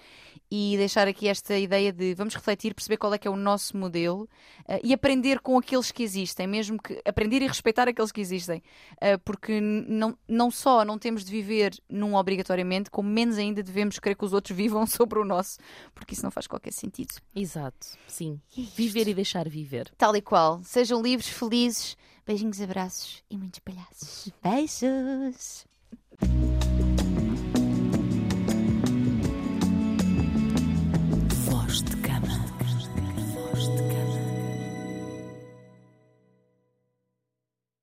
e deixar aqui esta ideia de vamos refletir, perceber qual é que é o nosso modelo uh, e aprender com aqueles que existem, mesmo que aprender e respeitar aqueles que existem, Uh, porque não, não só não temos de viver num obrigatoriamente, como menos ainda devemos querer que os outros vivam sobre o nosso, porque isso não faz qualquer sentido. Exato, sim. É. Viver e deixar viver. Tal e qual. Sejam livres, felizes. Beijinhos, abraços e muitos palhaços. Beijos!